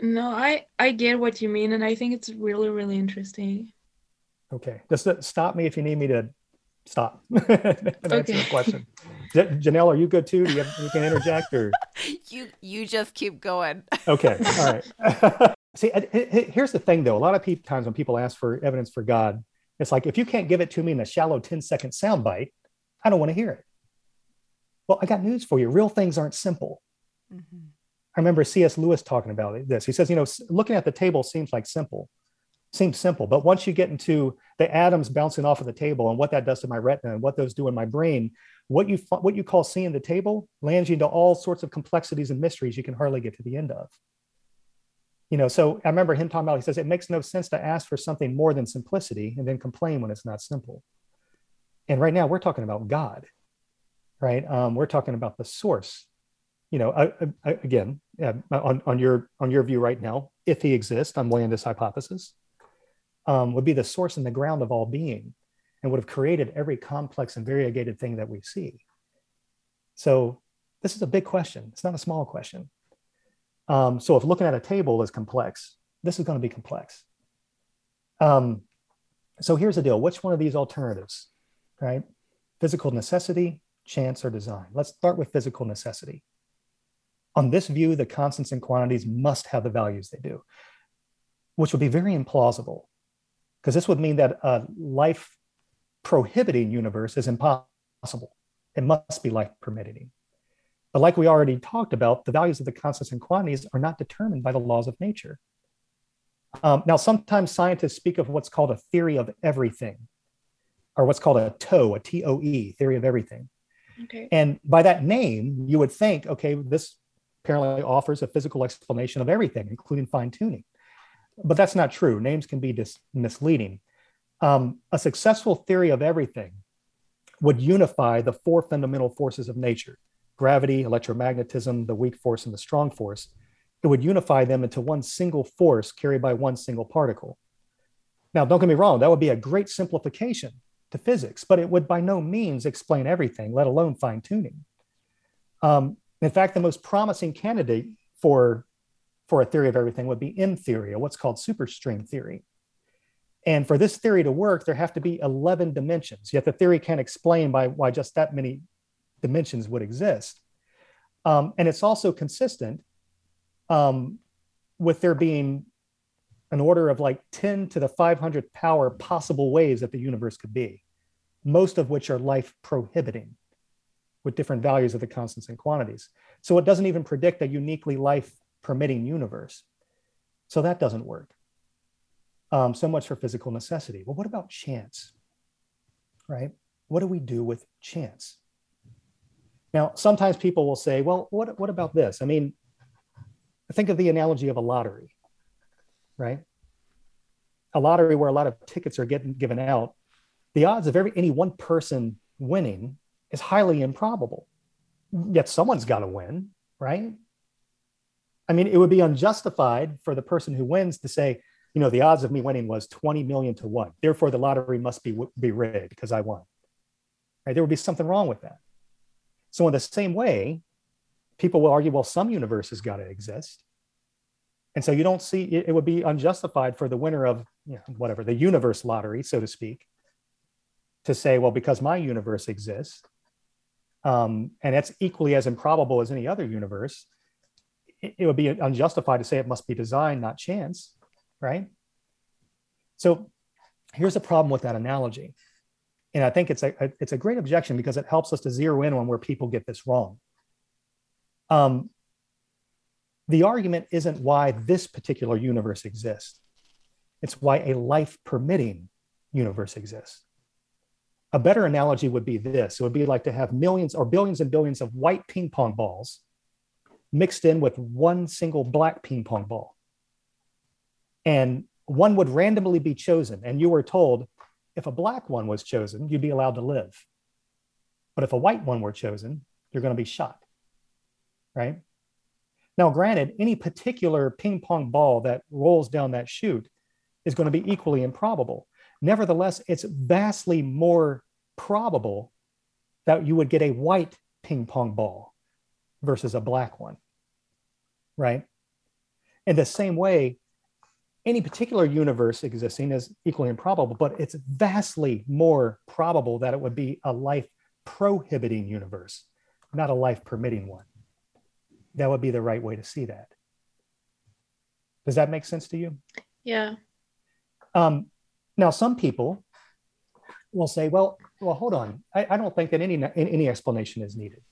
no i i get what you mean and i think it's really really interesting okay. Just stop me if you need me to stop and okay. answer the question. J- janell are you good too? Do you, have, you can interject or? You you just keep going. Okay. All right. See here's the thing though. A lot of times when people ask for evidence for god it's like if you can't give it to me in a shallow 10 second soundbite i don't want to hear it. Well i got news for you. Real things aren't simple. Mm-hmm. I remember C.S. Lewis talking about this. He says, you know, looking at the table seems like simple, seems simple, but once you get into the atoms bouncing off of the table and what that does to my retina and what those do in my brain, what you what you call seeing the table lands you into all sorts of complexities and mysteries you can hardly get to the end of. You know, so I remember him talking about. He says it makes no sense to ask for something more than simplicity and then complain when it's not simple. And right now we're talking about God, right? Um, we're talking about the source you know, I, I, again, on, on your on your view right now, if he exists, I'm weighing this hypothesis, um, would be the source and the ground of all being, and would have created every complex and variegated thing that we see. So this is a big question. It's not a small question. Um, so if looking at a table is complex, this is going to be complex. Um, so here's the deal. Which one of these alternatives, right? Physical necessity, chance, or design? Let's start with physical necessity. On this view, the constants and quantities must have the values they do, which would be very implausible, because this would mean that a life prohibiting universe is impossible. It must be life permitting. But like we already talked about, the values of the constants and quantities are not determined by the laws of nature. Um, now, sometimes scientists speak of what's called a theory of everything, or what's called a TOE, a T O E, theory of everything. Okay. And by that name, you would think, okay, this apparently offers a physical explanation of everything, including fine tuning. But that's not true. Names can be dis- misleading. Um, a successful theory of everything would unify the four fundamental forces of nature gravity, electromagnetism, the weak force, and the strong force. It would unify them into one single force carried by one single particle. Now, don't get me wrong, that would be a great simplification to physics, but it would by no means explain everything, let alone fine tuning. Um, in fact, the most promising candidate for, for a theory of everything would be M theory, or what's called superstring theory. And for this theory to work, there have to be 11 dimensions, yet the theory can't explain by why just that many dimensions would exist. Um, and it's also consistent um, with there being an order of like 10 to the 500 power possible ways that the universe could be, most of which are life prohibiting with different values of the constants and quantities. So it doesn't even predict a uniquely life permitting universe. So that doesn't work. Um, so much for physical necessity. Well, what about chance? Right? What do we do with chance? Now, sometimes people will say, well, what, what about this? I mean, think of the analogy of a lottery right? A lottery where a lot of tickets are getting given out, the odds of every any one person winning is highly improbable. Yet someone's got to win, right? I mean, it would be unjustified for the person who wins to say, you know, the odds of me winning was 20 million to one. Therefore, the lottery must be, be rigged because I won. Right? There would be something wrong with that. So, in the same way, people will argue, well, some universe has got to exist. And so you don't see it, it would be unjustified for the winner of you know, whatever the universe lottery, so to speak, to say, well, because my universe exists, um, and it's equally as improbable as any other universe, it, would be unjustified to say it must be design, not chance, right? So here's the problem with that analogy. And I think it's a, it's a great objection because it helps us to zero in on where people get this wrong. Um, the argument isn't why this particular universe exists, it's why a life permitting universe exists. A better analogy would be this it would be like to have millions or billions and billions of white ping pong balls mixed in with one single black ping pong ball. And one would randomly be chosen, and you were told if a black one was chosen, you'd be allowed to live. But if a white one were chosen, you're going to be shot, right? Now, granted, any particular ping pong ball that rolls down that chute is going to be equally improbable. Nevertheless, it's vastly more probable that you would get a white ping pong ball versus a black one, right? In the same way, any particular universe existing is equally improbable, but it's vastly more probable that it would be a life prohibiting universe, not a life permitting one that would be the right way to see that. Does that make sense to you? Yeah. Um, now, some people will say, "Well, well, hold on. I, I don't think that any any explanation is needed,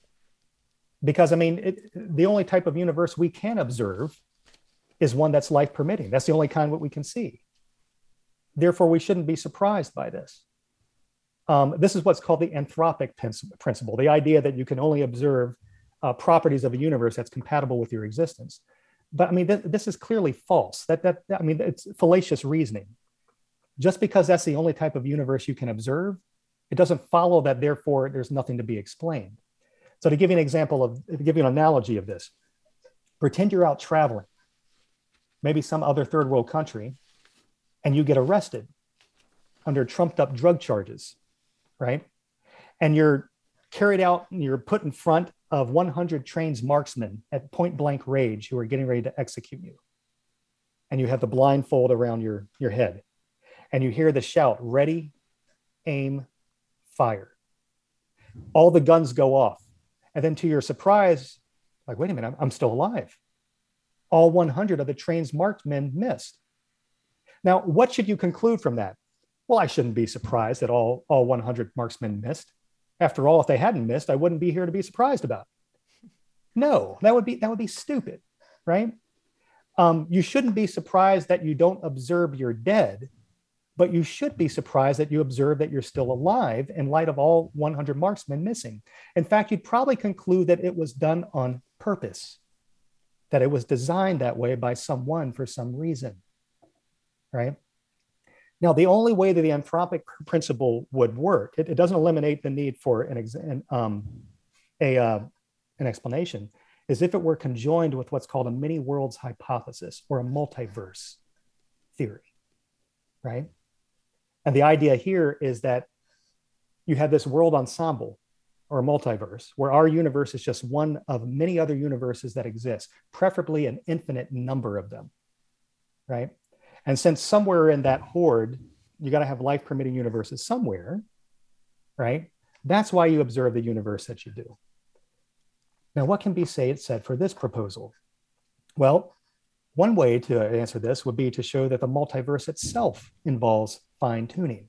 because I mean, it, the only type of universe we can observe is one that's life permitting. That's the only kind that we can see. Therefore, we shouldn't be surprised by this." Um, this is what's called the anthropic principle, the idea that you can only observe uh, properties of a universe that's compatible with your existence. But I mean, th- this is clearly false. That, that, that I mean, it's fallacious reasoning. Just because that's the only type of universe you can observe, it doesn't follow that therefore there's nothing to be explained. So to give you an example of, to give you an analogy of this, pretend you're out traveling, maybe some other third world country, and you get arrested under trumped up drug charges, right? And you're carried out, and you're put in front of 100 trained marksmen at point blank range who are getting ready to execute you. And you have the blindfold around your, your head. And you hear the shout, ready, aim, fire. All the guns go off. And then to your surprise, like, wait a minute, I'm, I'm still alive. All 100 of the trained marksmen missed. Now, what should you conclude from that? Well, I shouldn't be surprised that all, all 100 marksmen missed. After all, if they hadn't missed, I wouldn't be here to be surprised about. No, that would be that would be stupid, right? Um, you shouldn't be surprised that you don't observe you're dead, but you should be surprised that you observe that you're still alive in light of all 100 marksmen missing. In fact, you'd probably conclude that it was done on purpose, that it was designed that way by someone for some reason, right? Now, the only way that the anthropic principle would work, it, it doesn't eliminate the need for an, ex- um, a, uh, an explanation, is if it were conjoined with what's called a many worlds hypothesis or a multiverse theory, right? And the idea here is that you have this world ensemble or multiverse where our universe is just one of many other universes that exist, preferably an infinite number of them, right? And since somewhere in that horde, you got to have life permitting universes somewhere, right? That's why you observe the universe that you do. Now, what can be say, said for this proposal? Well, one way to answer this would be to show that the multiverse itself involves fine tuning.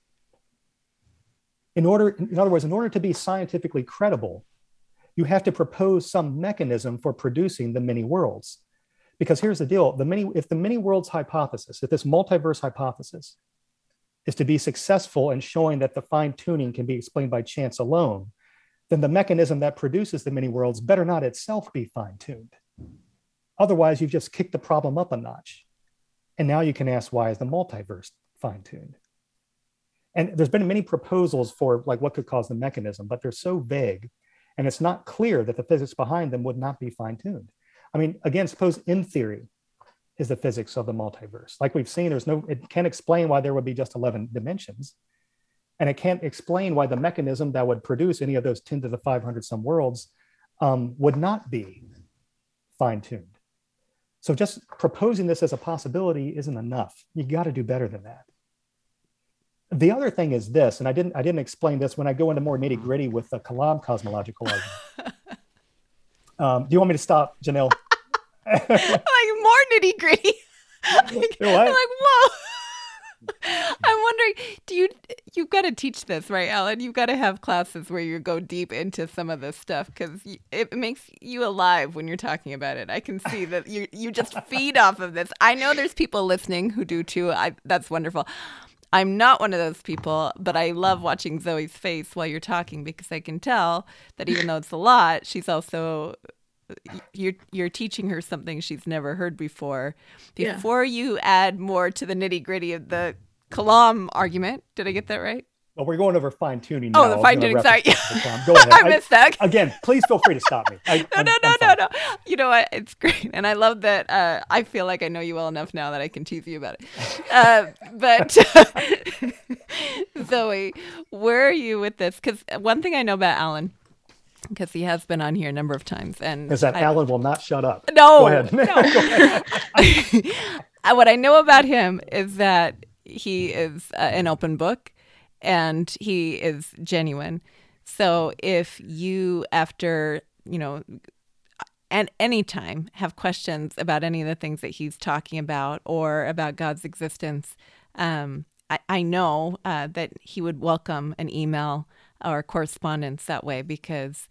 In order, in other words, in order to be scientifically credible, you have to propose some mechanism for producing the many worlds. Because here's the deal: the many, if the many worlds hypothesis, if this multiverse hypothesis is to be successful in showing that the fine tuning can be explained by chance alone, then the mechanism that produces the many worlds better not itself be fine tuned. Otherwise, you've just kicked the problem up a notch. And now you can ask, why is the multiverse fine tuned? And there's been many proposals for like what could cause the mechanism, but they're so vague and it's not clear that the physics behind them would not be fine tuned. I mean, again, superstring theory is the physics of the multiverse. Like we've seen, there's no, it can't explain why there would be just 11 dimensions. And it can't explain why the mechanism that would produce any of those 10 to the 500 some worlds um, would not be fine tuned. So just proposing this as a possibility isn't enough. You got to do better than that. The other thing is this, and I didn't I didn't explain this when I go into more nitty gritty with the Kalam cosmological argument. um, do you want me to stop, Janell? like more nitty gritty. like, I'm like, whoa. I'm wondering, do you you've got to teach this, right, Allen? You've got to have classes where you go deep into some of this stuff because it makes you alive when you're talking about it. I can see that you you just feed off of this. I know there's people listening who do too. I that's wonderful. I'm not one of those people, but I love watching Zoé's face while you're talking because I can tell that even though it's a lot, she's also you're you're teaching her something she's never heard before. Before yeah. you add more to the nitty gritty of the Kalam argument, did I get that right? Well, we're going over fine tuning. Oh, the fine tuning. Sorry. Go ahead. I missed that. again, please feel free to stop me. I, no, I'm, no, no, no, no. You know what? It's great, and I love that. Uh, I feel like I know you well enough now that I can tease you about it. Uh, but Zoé, where are you with this? Because one thing I know about Allen because he has been on here a number of times. And is that I, Allen will not shut up? No, Go ahead. no. Go ahead. what I know about him is that he is uh, an open book, and he is genuine. So if you, after you know, at any time, have questions about any of the things that he's talking about or about God's existence, um, I, I, know uh, that he would welcome an email or correspondence that way because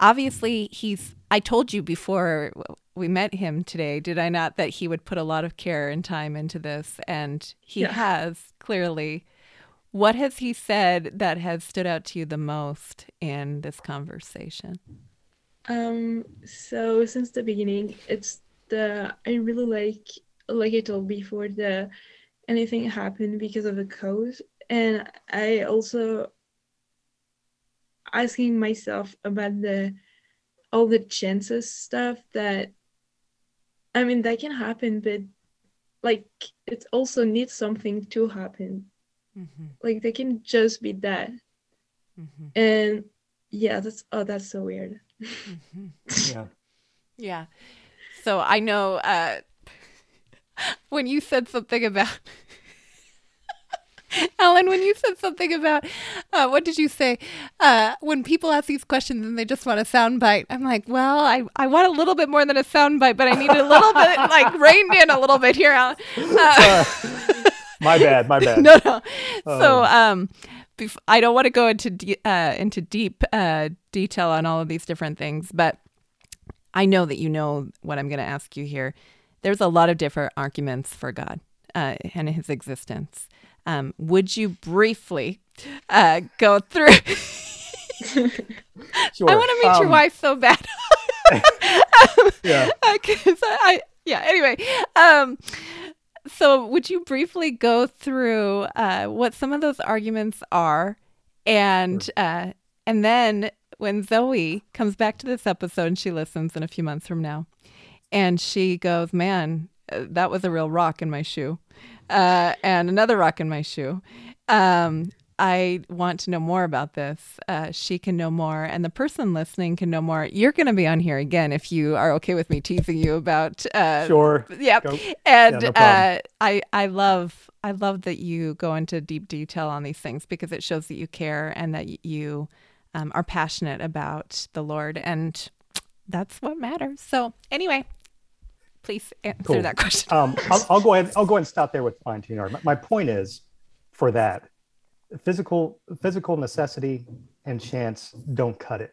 obviously he's I told you before we met him today, did I not, that he would put a lot of care and time into this and he yeah. has clearly. What has he said that has stood out to you the most in this conversation? Um so since the beginning it's the I really like like I told before the anything happened because of the code and I also asking myself about the all the chances stuff that I mean that can happen, but like it also needs something to happen. Mm-hmm. Like they can just be that. Mm-hmm. And yeah, that's oh that's so weird. Mm-hmm. yeah. Yeah. So I know uh when you said something about Allen, when you said something about uh, what did you say? Uh, when people ask these questions and they just want a soundbite, I'm like, well, I, I want a little bit more than a soundbite, but I need a little bit like reined in a little bit here, Allen. Uh, my bad, my bad. no, no. Um. So, um, bef- I don't want to go into de- uh, into deep uh, detail on all of these different things, but I know that you know what I'm going to ask you here. There's a lot of different arguments for God uh, and His existence. Um, would you briefly uh, go through? sure. I want to meet um, your wife so bad. um, yeah. Because I, I, yeah. Anyway, um, so would you briefly go through uh, what some of those arguments are, and uh, and then when Zoé comes back to this episode and she listens in a few months from now, and she goes, "Man, uh, that was a real rock in my shoe," uh, and another rock in my shoe. Um, I want to know more about this, uh, she can know more, and the person listening can know more. You're going to be on here again if you are okay with me teasing you about. Uh, sure. Yep. Go. And yeah, no uh, I I love I love that you go into deep detail on these things because it shows that you care and that you um, are passionate about the Lord, and that's what matters. So anyway, please answer cool. that question. um, I'll, I'll, go ahead. I'll go ahead and stop there with fine tuning. My, my point is, for that physical physical necessity and chance don't cut it.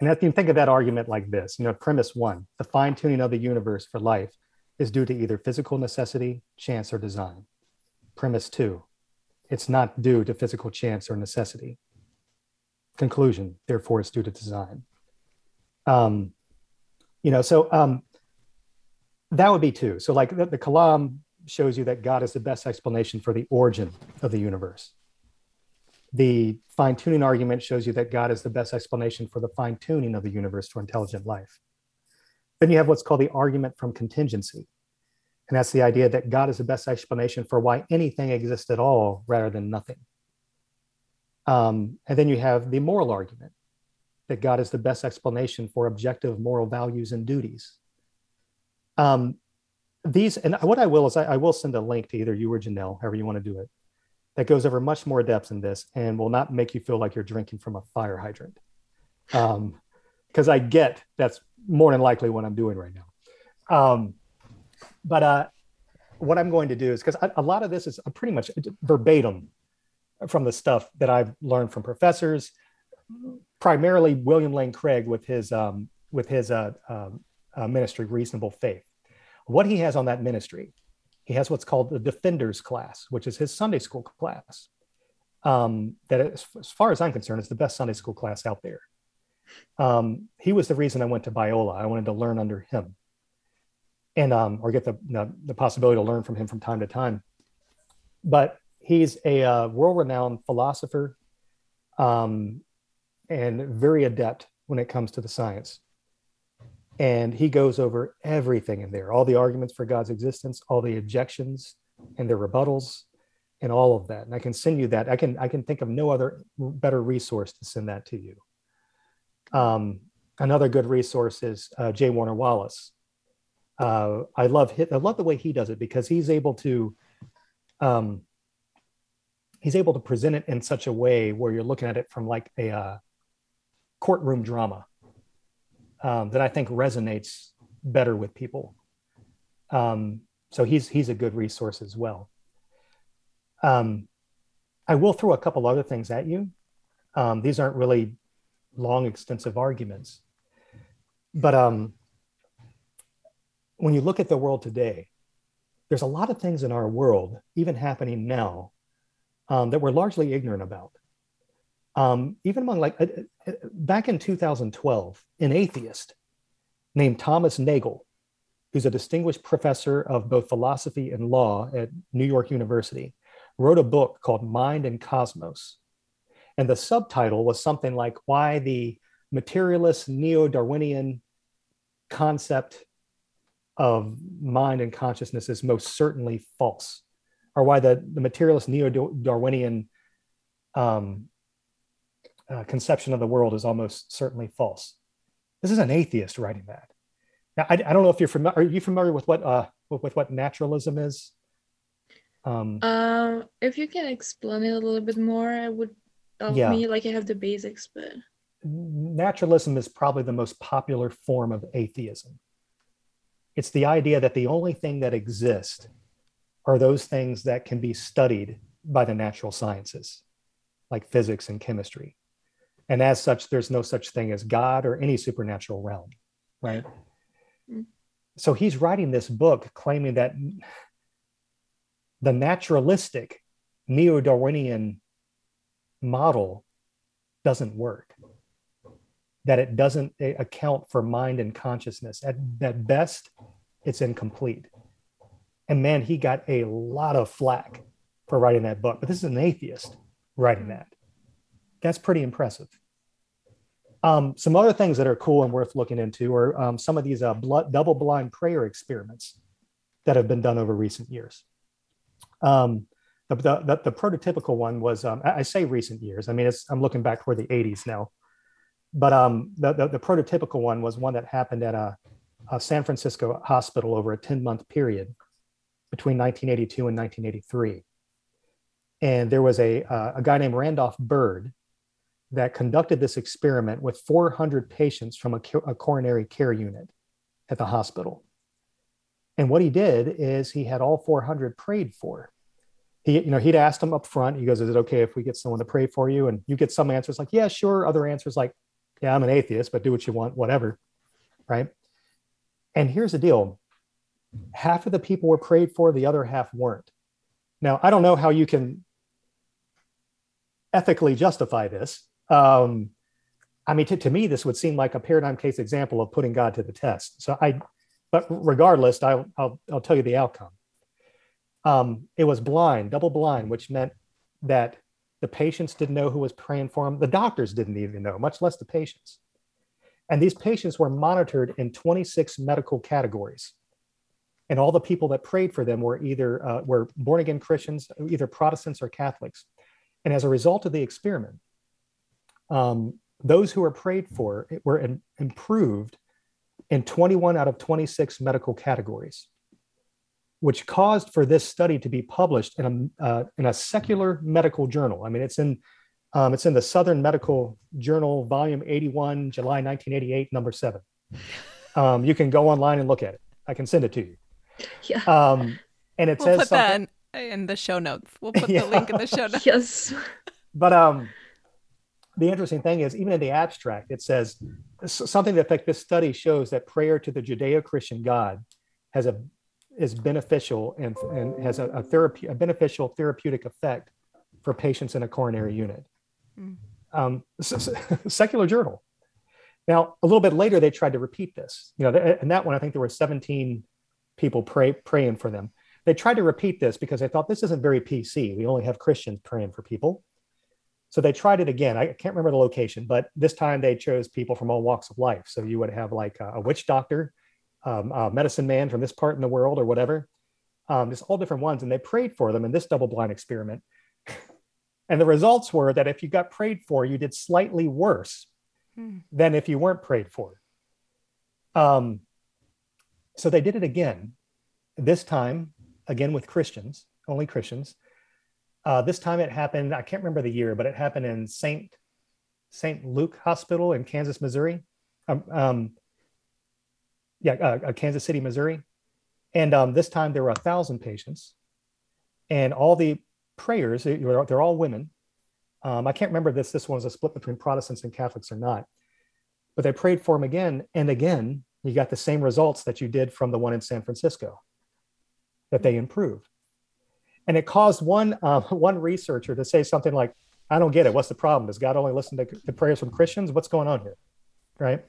And if you think of that argument like this, you know, premise one, the fine tuning of the universe for life is due to either physical necessity, chance, or design. Premise two, it's not due to physical chance or necessity. Conclusion, therefore, it's due to design. Um, you know, so um, that would be two. So, like the, the Kalam shows you that God is the best explanation for the origin of the universe the fine tuning argument shows you that God is the best explanation for the fine tuning of the universe for intelligent life. Then you have what's called the argument from contingency. And that's the idea that God is the best explanation for why anything exists at all rather than nothing. Um, and then you have the moral argument that God is the best explanation for objective moral values and duties. Um, these, and what I will is I, I will send a link to either you or Janell, however you want to do it that goes over much more depth in this and will not make you feel like you're drinking from a fire hydrant. Because um, I get that's more than likely what I'm doing right now. Um, but uh, what I'm going to do is because a, a lot of this is pretty much verbatim from the stuff that I've learned from professors, primarily William Lane Craig with his um, with his uh, um, uh, ministry, Reasonable Faith. What he has on that ministry he has what's called the Defenders class, which is his Sunday school class. Um, that, is, as far as I'm concerned, is the best Sunday school class out there. Um, he was the reason I went to Biola. I wanted to learn under him, and um, or get the, the, the possibility to learn from him from time to time. But he's a uh, world-renowned philosopher, um, and very adept when it comes to the science and he goes over everything in there all the arguments for god's existence all the objections and their rebuttals and all of that. And i can send you that. I can i can think of no other better resource to send that to you. Um, another good resource is uh, j warner wallace. Uh, i love i love the way he does it because he's able to um, he's able to present it in such a way where you're looking at it from like a uh, courtroom drama um, that I think resonates better with people. Um, so he's he's a good resource as well. Um, I will throw a couple other things at you. Um, these aren't really long, extensive arguments, but um, when you look at the world today, there's a lot of things in our world, even happening now, um, that we're largely ignorant about um, even among like uh, uh, back in 2012, an atheist named Thomas Nagel, who's a distinguished professor of both philosophy and law at New York University, wrote a book called Mind and Cosmos. And the subtitle was something like Why the Materialist Neo Darwinian Concept of Mind and Consciousness is Most Certainly False, or why the, the materialist Neo Darwinian um, uh, conception of the world is almost certainly false. This is an atheist writing that. Now, I, I don't know if you're familiar. Are you familiar with what uh, with what naturalism is? Um, um, if you can explain it a little bit more, I would help yeah. me. Like I have the basics, but naturalism is probably the most popular form of atheism. It's the idea that the only thing that exists are those things that can be studied by the natural sciences, like physics and chemistry. And as such, there's no such thing as God or any supernatural realm, right? Mm. So he's writing this book claiming that the naturalistic neo Darwinian model doesn't work, that it doesn't account for mind and consciousness. At, at best, it's incomplete. And man, he got a lot of flack for writing that book. But this is an atheist writing that. That's pretty impressive. Um, some other things that are cool and worth looking into are um, some of these uh, blood, double blind prayer experiments that have been done over recent years. Um, the, the, the, prototypical one was, um, I, I, say recent years, I mean, I'm looking back toward the 80s now, but um, the, the, the, prototypical one was one that happened at a, a San Francisco hospital over a 10 month period between 1982 and 1983. And there was a, uh, a guy named Randolph Byrd that conducted this experiment with 400 patients from a, a coronary care unit at the hospital. And what he did is he had all 400 prayed for. He, you know, he'd asked them up front. He goes, "Is it okay if we get someone to pray for you?" And you get some answers like, "Yeah, sure." Other answers like, "Yeah, I'm an atheist, but do what you want, whatever." Right? And here's the deal: half of the people were prayed for, the other half weren't. Now, I don't know how you can ethically justify this. Um, I mean, to, to me, this would seem like a paradigm case example of putting God to the test. So I but regardless, I'll, I'll, I'll tell you the outcome. Um, it was blind, double blind, which meant that the patients didn't know who was praying for them. The doctors didn't even know, much less the patients. And these patients were monitored in 26 medical categories. And all the people that prayed for them were either uh, were born again Christians, either Protestants or Catholics. And as a result of the experiment, um, those who were prayed for were in, improved in 21 out of 26 medical categories, which caused for this study to be published in a, uh, in a secular medical journal. I mean, it's in, um, it's in the Southern Medical Journal, volume 81, July 1988, number seven. Um, you can go online and look at it. I can send it to you. Yeah. Um, and it we'll says put something... that in, in the show notes. We'll put yeah. the link in the show notes. Yes. But um, the interesting thing is, even in the abstract, it says something that like this study shows that prayer to the Judeo-Christian God has a is beneficial and, and has a, a therapy a beneficial therapeutic effect for patients in a coronary unit. Mm. Um, secular journal. Now, a little bit later, they tried to repeat this. You know, and that one, I think there were 17 people pray, praying for them. They tried to repeat this because they thought this isn't very PC. We only have Christians praying for people. So they tried it again. I can't remember the location, but this time they chose people from all walks of life. So you would have like a, a witch doctor, um, a medicine man from this part in the world or whatever, um, just all different ones. And they prayed for them in this double blind experiment. and the results were that if you got prayed for, you did slightly worse hmm. than if you weren't prayed for. Um, so they did it again, this time, again with Christians, only Christians. Uh, this time it happened, I can't remember the year, but it happened in St. St. Luke Hospital in Kansas, Missouri. Um, um, yeah, uh, uh, Kansas City, Missouri. And um, this time there were a thousand patients, and all the prayers they're all women. Um, I can't remember this. This one was a split between Protestants and Catholics or not, but they prayed for him again and again. You got the same results that you did from the one in San Francisco, that they improved and it caused one uh, one researcher to say something like, "I don't get it. What's the problem? Does God only listen to, to prayers from Christians? What's going on here?" Right.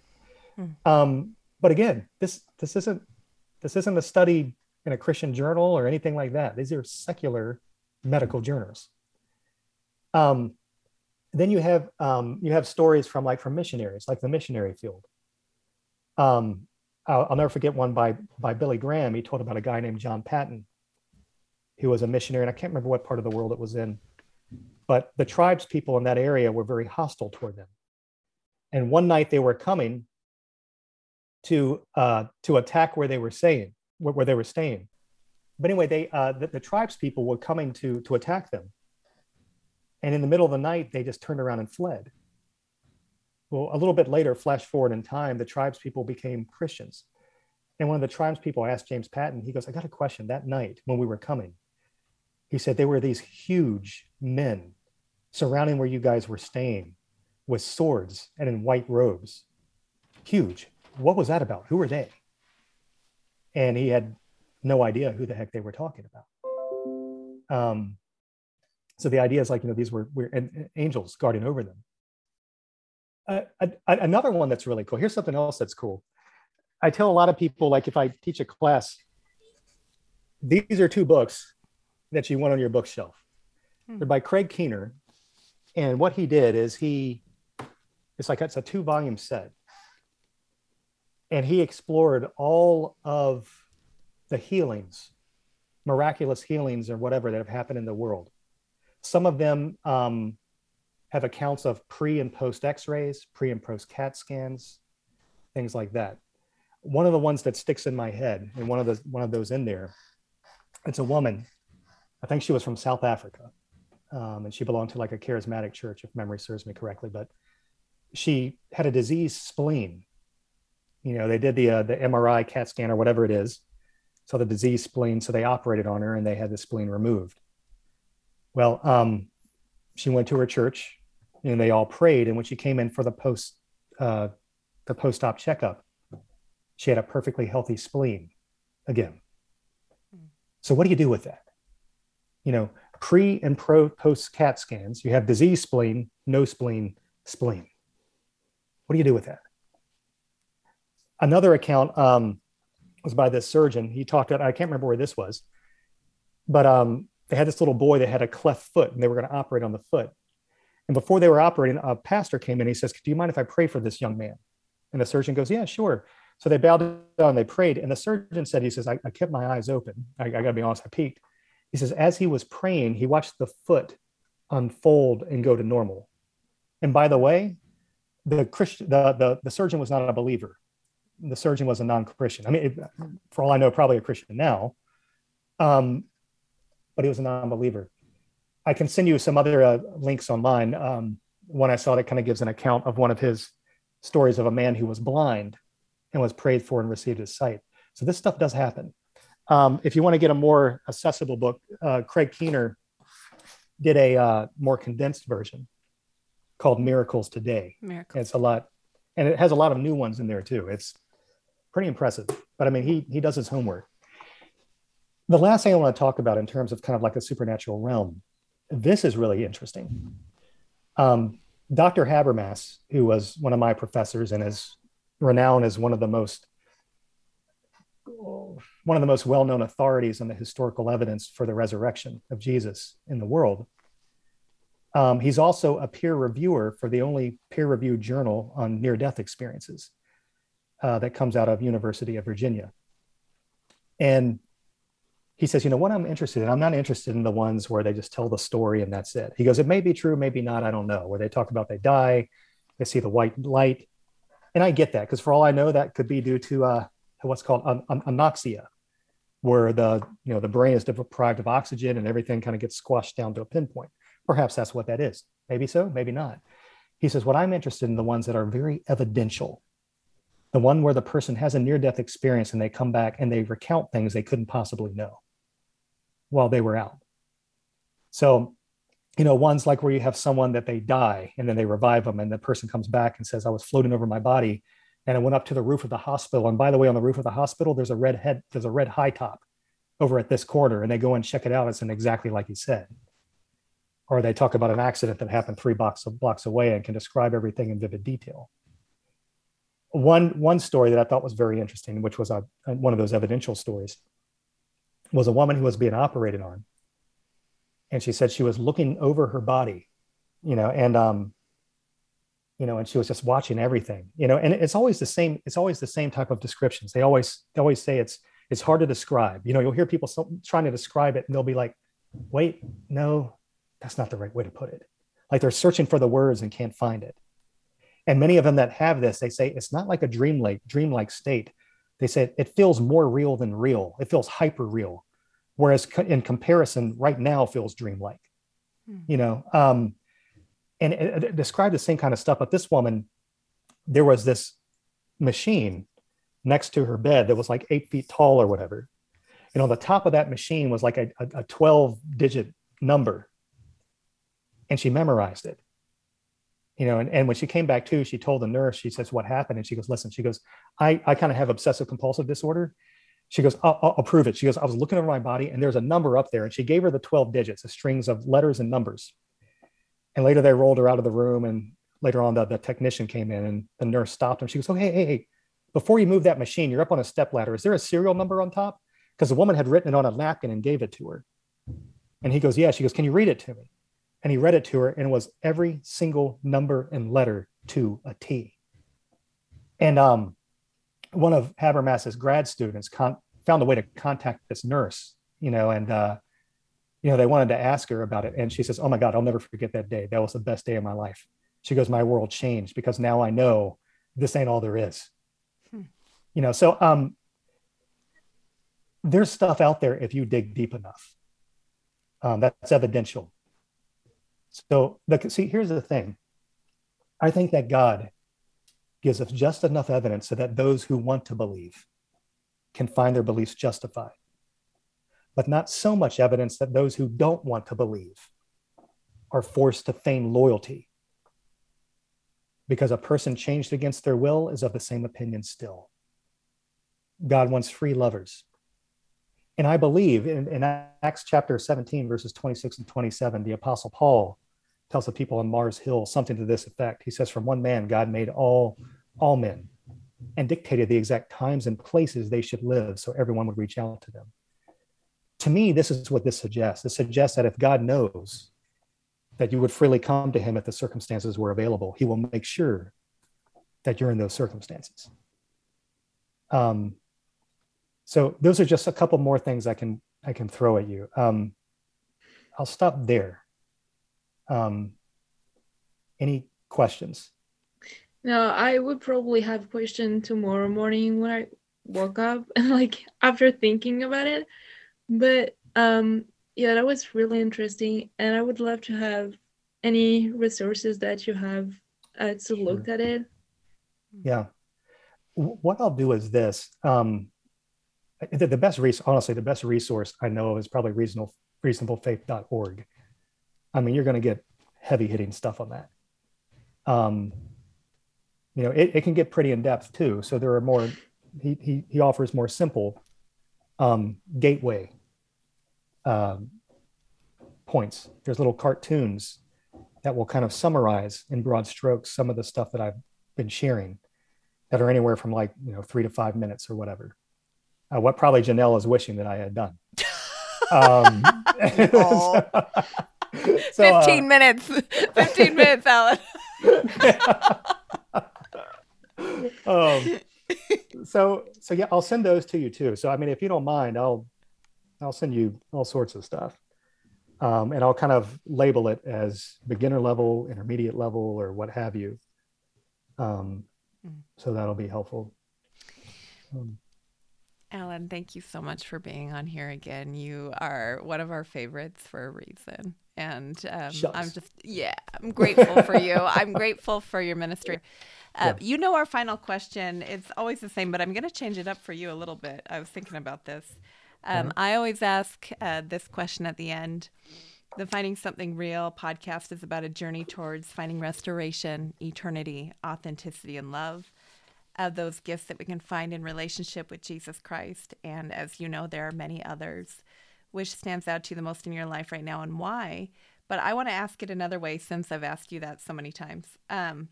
Hmm. Um, but again, this this isn't this isn't a study in a Christian journal or anything like that. These are secular medical journals. Um, then you have um, you have stories from like from missionaries, like the missionary field. Um, I'll, I'll, never forget one by by Billy Graham. He told about a guy named John Paton who was a missionary, and I can't remember what part of the world it was in, but the tribes people in that area were very hostile toward them. And one night they were coming to uh, to attack where they were staying, where, they were staying. But anyway, they uh, the, the tribes people were coming to to attack them. And in the middle of the night, they just turned around and fled. Well, a little bit later, flash forward in time, the tribes people became Christians. And one of the tribes people asked James Paton, he goes, I got a question that night when we were coming he said they were these huge men surrounding where you guys were staying with swords and in white robes. Huge. What was that about? Who were they? And he had no idea who the heck they were talking about. Um, so the idea is like, you know, these were, were angels guarding over them. Uh, another one that's really cool. Here's something else that's cool. I tell a lot of people, like if I teach a class these are two books that you want on your bookshelf. Hmm. They're by Craig Keener. And what he did is he, it's like it's a two volume set. And he explored all of the healings, miraculous healings or whatever that have happened in the world. Some of them um, have accounts of pre and post x rays, pre and post CAT scans, things like that. One of the ones that sticks in my head, and one of the one of those in there, it's a woman. I think she was from South Africa, um, and she belonged to like a charismatic church, if memory serves me correctly. But she had a diseased spleen. You know, they did the uh, the MRI, CAT scan, or whatever it is, so the diseased spleen. So they operated on her, and they had the spleen removed. Well, um, she went to her church, and they all prayed. And when she came in for the post uh, the post op checkup, she had a perfectly healthy spleen again. So what do you do with that? You know, pre and pro post CAT scans, you have disease spleen, no spleen, spleen. What do you do with that? Another account um, was by this surgeon. He talked about, I can't remember where this was, but um, they had this little boy that had a cleft foot and they were going to operate on the foot. And before they were operating, a pastor came in. He says, Do you mind if I pray for this young man? And the surgeon goes, Yeah, sure. So they bowed down and they prayed. And the surgeon said, He says, I, I kept my eyes open. I, I got to be honest, I peeked. He says, As he was praying, he watched the foot unfold and go to normal. And by the way, the Christian, the, the, the surgeon was not a believer. The surgeon was a non-Christian. I mean, it, for all I know, probably a Christian now, um, but he was a non-believer. I can send you some other uh, links online. Um, one I saw that kind of gives an account of one of his stories of a man who was blind and was prayed for and received his sight. So this stuff does happen. Um, if you want to get a more accessible book, uh, Craig Keener did a uh, more condensed version called Miracles Today. Miracles. It's a lot, and it has a lot of new ones in there too. It's pretty impressive. But I mean, he he does his homework. The last thing I want to talk about in terms of kind of like a supernatural realm, this is really interesting. Um, Dr. Habermas, who was one of my professors and is renowned as one of the most one of the most well-known authorities on the historical evidence for the resurrection of Jesus in the world. Um, he's also a peer reviewer for the only peer-reviewed journal on near-death experiences uh, that comes out of University of Virginia. And he says, you know, what I'm interested in, I'm not interested in the ones where they just tell the story and that's it. He goes, it may be true, maybe not, I don't know. Where they talk about they die, they see the white light, and I get that because for all I know, that could be due to uh, what's called an- an- anoxia, where the you know the brain is deprived of oxygen and everything kind of gets squashed down to a pinpoint. Perhaps that's what that is. Maybe so, maybe not. He says, what I'm interested in the ones that are very evidential, the one where the person has a near-death experience and they come back and they recount things they couldn't possibly know while they were out. So you know, ones like where you have someone that they die and then they revive them, and the person comes back and says, I was floating over my body and I went up to the roof of the hospital. And by the way, on the roof of the hospital, there's a red head, there's a red high top over at this corner, and they go and check it out. It's in exactly like he said. Or they talk about an accident that happened three blocks blocks away and can describe everything in vivid detail. One one story that I thought was very interesting, which was a, one of those evidential stories, was a woman who was being operated on and she said she was looking over her body you know and um you know and she was just watching everything you know and it's always the same it's always the same type of descriptions. They always they always say it's it's hard to describe. You know you'll hear people so, trying to describe it and they'll be like wait no that's not the right way to put it. Like they're searching for the words and can't find it. And many of them that have this they say it's not like a dreamlike dreamlike state. They say it feels more real than real. It feels hyper real whereas in comparison right now feels dreamlike. Hmm. you know um and it, it described the same kind of stuff but this woman there was this machine next to her bed that was like eight feet tall or whatever. And on the top of that machine was like a, a, a 12 digit number. And she memorized it. You know and, and when she came back to she told the nurse she says what happened? And she goes listen she goes i i kind of have obsessive compulsive disorder. She goes I'll, I'll, I'll prove it. She goes i was looking over my body and there's a number up there. And she gave her the 12 digits the strings of letters and numbers and later they rolled her out of the room and later on the, the technician came in and the nurse stopped him she goes oh hey hey hey before you move that machine you're up on a step ladder is there a serial number on top because the woman had written it on a napkin and gave it to her. And he goes, Yeah. She goes, Can you read it to me? And he read it to her, and it was every single number and letter to a T. And um, one of Habermas's grad students con- found a way to contact this nurse, you know, and uh, you know they wanted to ask her about it, and she says, "Oh my God, I'll never forget that day. That was the best day of my life." She goes, "My world changed because now I know this ain't all there is." Hmm. You know, so um, there's stuff out there if you dig deep enough. Um, that's evidential. So, the, see, here's the thing. I think that God gives us just enough evidence so that those who want to believe can find their beliefs justified, but not so much evidence that those who don't want to believe are forced to feign loyalty because a person changed against their will is of the same opinion still. God wants free lovers. And I believe in, in, Acts chapter 17, verses 26 and 27, the Apostle Paul tells the people on Mars Hill something to this effect. He says, From one man, God made all all men and dictated the exact times and places they should live so everyone would reach out to them. To me, this is what this suggests. It suggests that if God knows that you would freely come to him if the circumstances were available, he will make sure that you're in those circumstances. Um, so those are just a couple more things I can I can throw at you. Um, I'll stop there. Um, any questions? No, I would probably have a question tomorrow morning when I woke up and like after thinking about it. But um yeah, that was really interesting and I would love to have any resources that you have uh, to look at it. Yeah. What I'll do is this. Um the, the best resource, honestly, the best resource I know of is probably reasonable reasonablefaith.org. I mean, you're going to get heavy hitting stuff on that. Um, you know, it, it can get pretty in depth too. So there are more, he, he, he offers more simple um, gateway um, points. There's little cartoons that will kind of summarize in broad strokes some of the stuff that I've been sharing that are anywhere from like, you know, three to five minutes or whatever. Uh, what probably Janell is wishing that I had done. um, so, so, 15 uh, minutes. 15 minutes, Allen. um, so so yeah, I'll send those to you too. So I mean, if you don't mind, I'll I'll send you all sorts of stuff, um, and I'll kind of label it as beginner level, intermediate level, or what have you. Um, mm. so that'll be helpful. Um, Allen, thank you so much for being on here again. You are one of our favorites for a reason. And um, I'm just, yeah, I'm grateful for you. I'm grateful for your ministry. Uh, yeah. You know our final question. It's always the same, but I'm going to change it up for you a little bit. I was thinking about this. Um, I always ask uh, this question at the end. The Finding Something Real podcast is about a journey towards finding restoration, eternity, authenticity, and love of those gifts that we can find in relationship with Jesus Christ. And as you know, there are many others. Which stands out to you the most in your life right now and why? But I want to ask it another way since I've asked you that so many times. Um,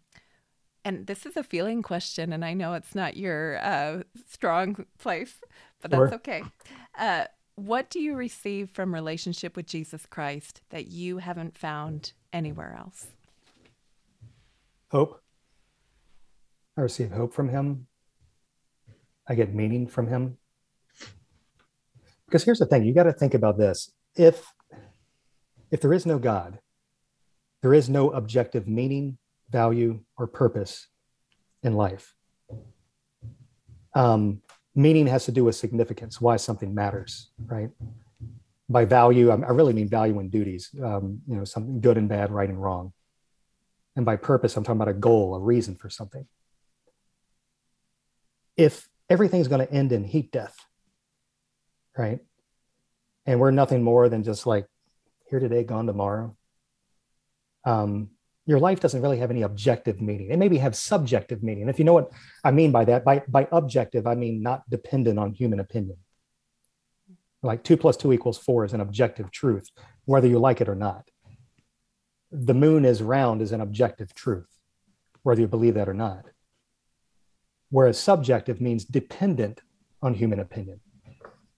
and this is a feeling question, and I know it's not your uh, strong place, but that's sure. okay. Uh, what do you receive from relationship with Jesus Christ that you haven't found anywhere else? Hope. I receive hope from Him. I get meaning from Him. Because here's the thing: you got to think about this. If if there is no God, there is no objective meaning value, or purpose in life. Um, meaning has to do with significance, why something matters, right? By value, I really mean value and duties, um, you know, something good and bad, right and wrong. And by purpose, I'm talking about a goal, a reason for something. If everything's going to end in heat death, right? And we're nothing more than just like here today, gone tomorrow. Um, your life doesn't really have any objective meaning. It maybe have subjective meaning. If you know what I mean by that, by, by objective, I mean not dependent on human opinion. Like two plus two equals four is an objective truth, whether you like it or not. The moon is round is an objective truth, whether you believe that or not. Whereas subjective means dependent on human opinion.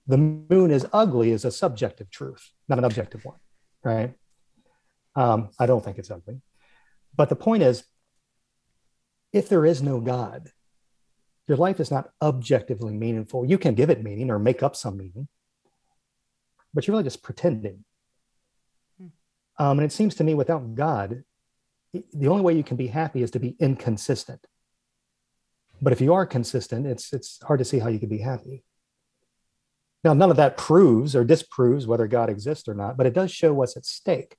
the moon is ugly is a subjective truth, not an objective one, right? Um, I don't think it's ugly. But the point is, if there is no God, your life is not objectively meaningful. You can give it meaning or make up some meaning, but you're really just pretending. Hmm. Um, and it seems to me without God, the only way you can be happy is to be inconsistent. But if you are consistent, it's it's hard to see how you can be happy. Now, none of that proves or disproves whether God exists or not, but it does show what's at stake.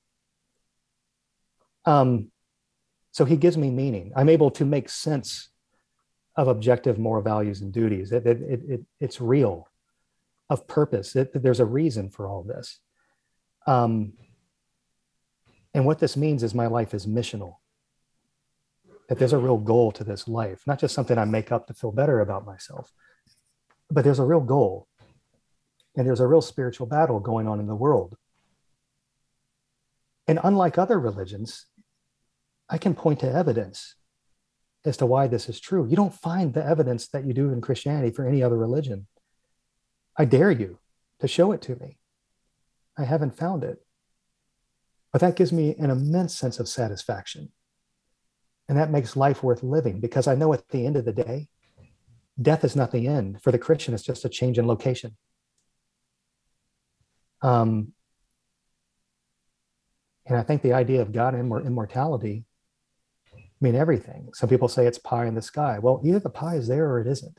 Um, so he gives me meaning. I'm able to make sense of objective moral values and duties. It, it, it, it's real, of purpose. there's a reason for all this. Um, and what this means is my life is missional. That there's a real goal to this life, not just something I make up to feel better about myself, but there's a real goal. And there's a real spiritual battle going on in the world. And unlike other religions, I can point to evidence as to why this is true. You don't find the evidence that you do in Christianity for any other religion. I dare you to show it to me. I haven't found it. But that gives me an immense sense of satisfaction. And that makes life worth living because I know at the end of the day, death is not the end. For the Christian, it's just a change in location. Um, and I think the idea of God and immortality mean everything. Some people say it's pie in the sky. Well, either the pie is there or it isn't.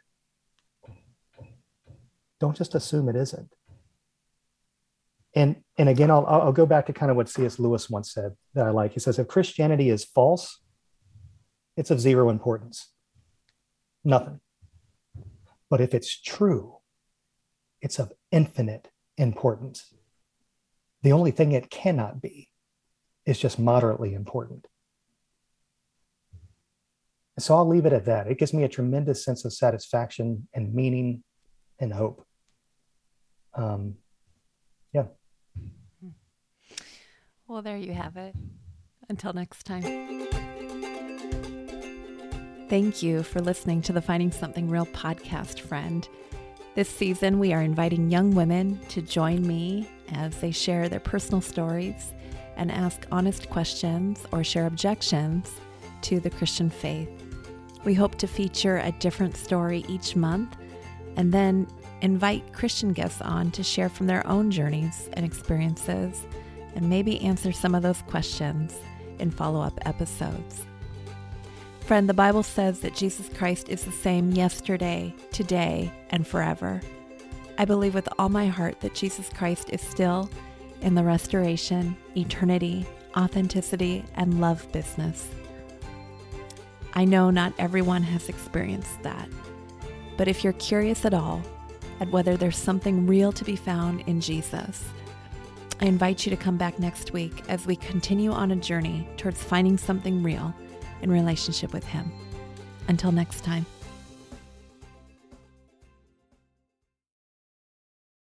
Don't just assume it isn't. And and again, I'll I'll go back to kind of what C.S. Lewis once said that I like. He says, if Christianity is false, it's of zero importance, nothing. But if it's true, it's of infinite importance. The only thing it cannot be is just moderately important. So I'll leave it at that. It gives me a tremendous sense of satisfaction and meaning and hope. Um, yeah. Well, there you have it. Until next time. Thank you for listening to the Finding Something Real podcast, friend. This season, we are inviting young women to join me as they share their personal stories and ask honest questions or share objections to the Christian faith. We hope to feature a different story each month and then invite Christian guests on to share from their own journeys and experiences and maybe answer some of those questions in follow up episodes. Friend, the Bible says that Jesus Christ is the same yesterday, today, and forever. I believe with all my heart that Jesus Christ is still in the restoration, eternity, authenticity, and love business. I know not everyone has experienced that, but if you're curious at all at whether there's something real to be found in Jesus, I invite you to come back next week as we continue on a journey towards finding something real in relationship with Him. Until next time.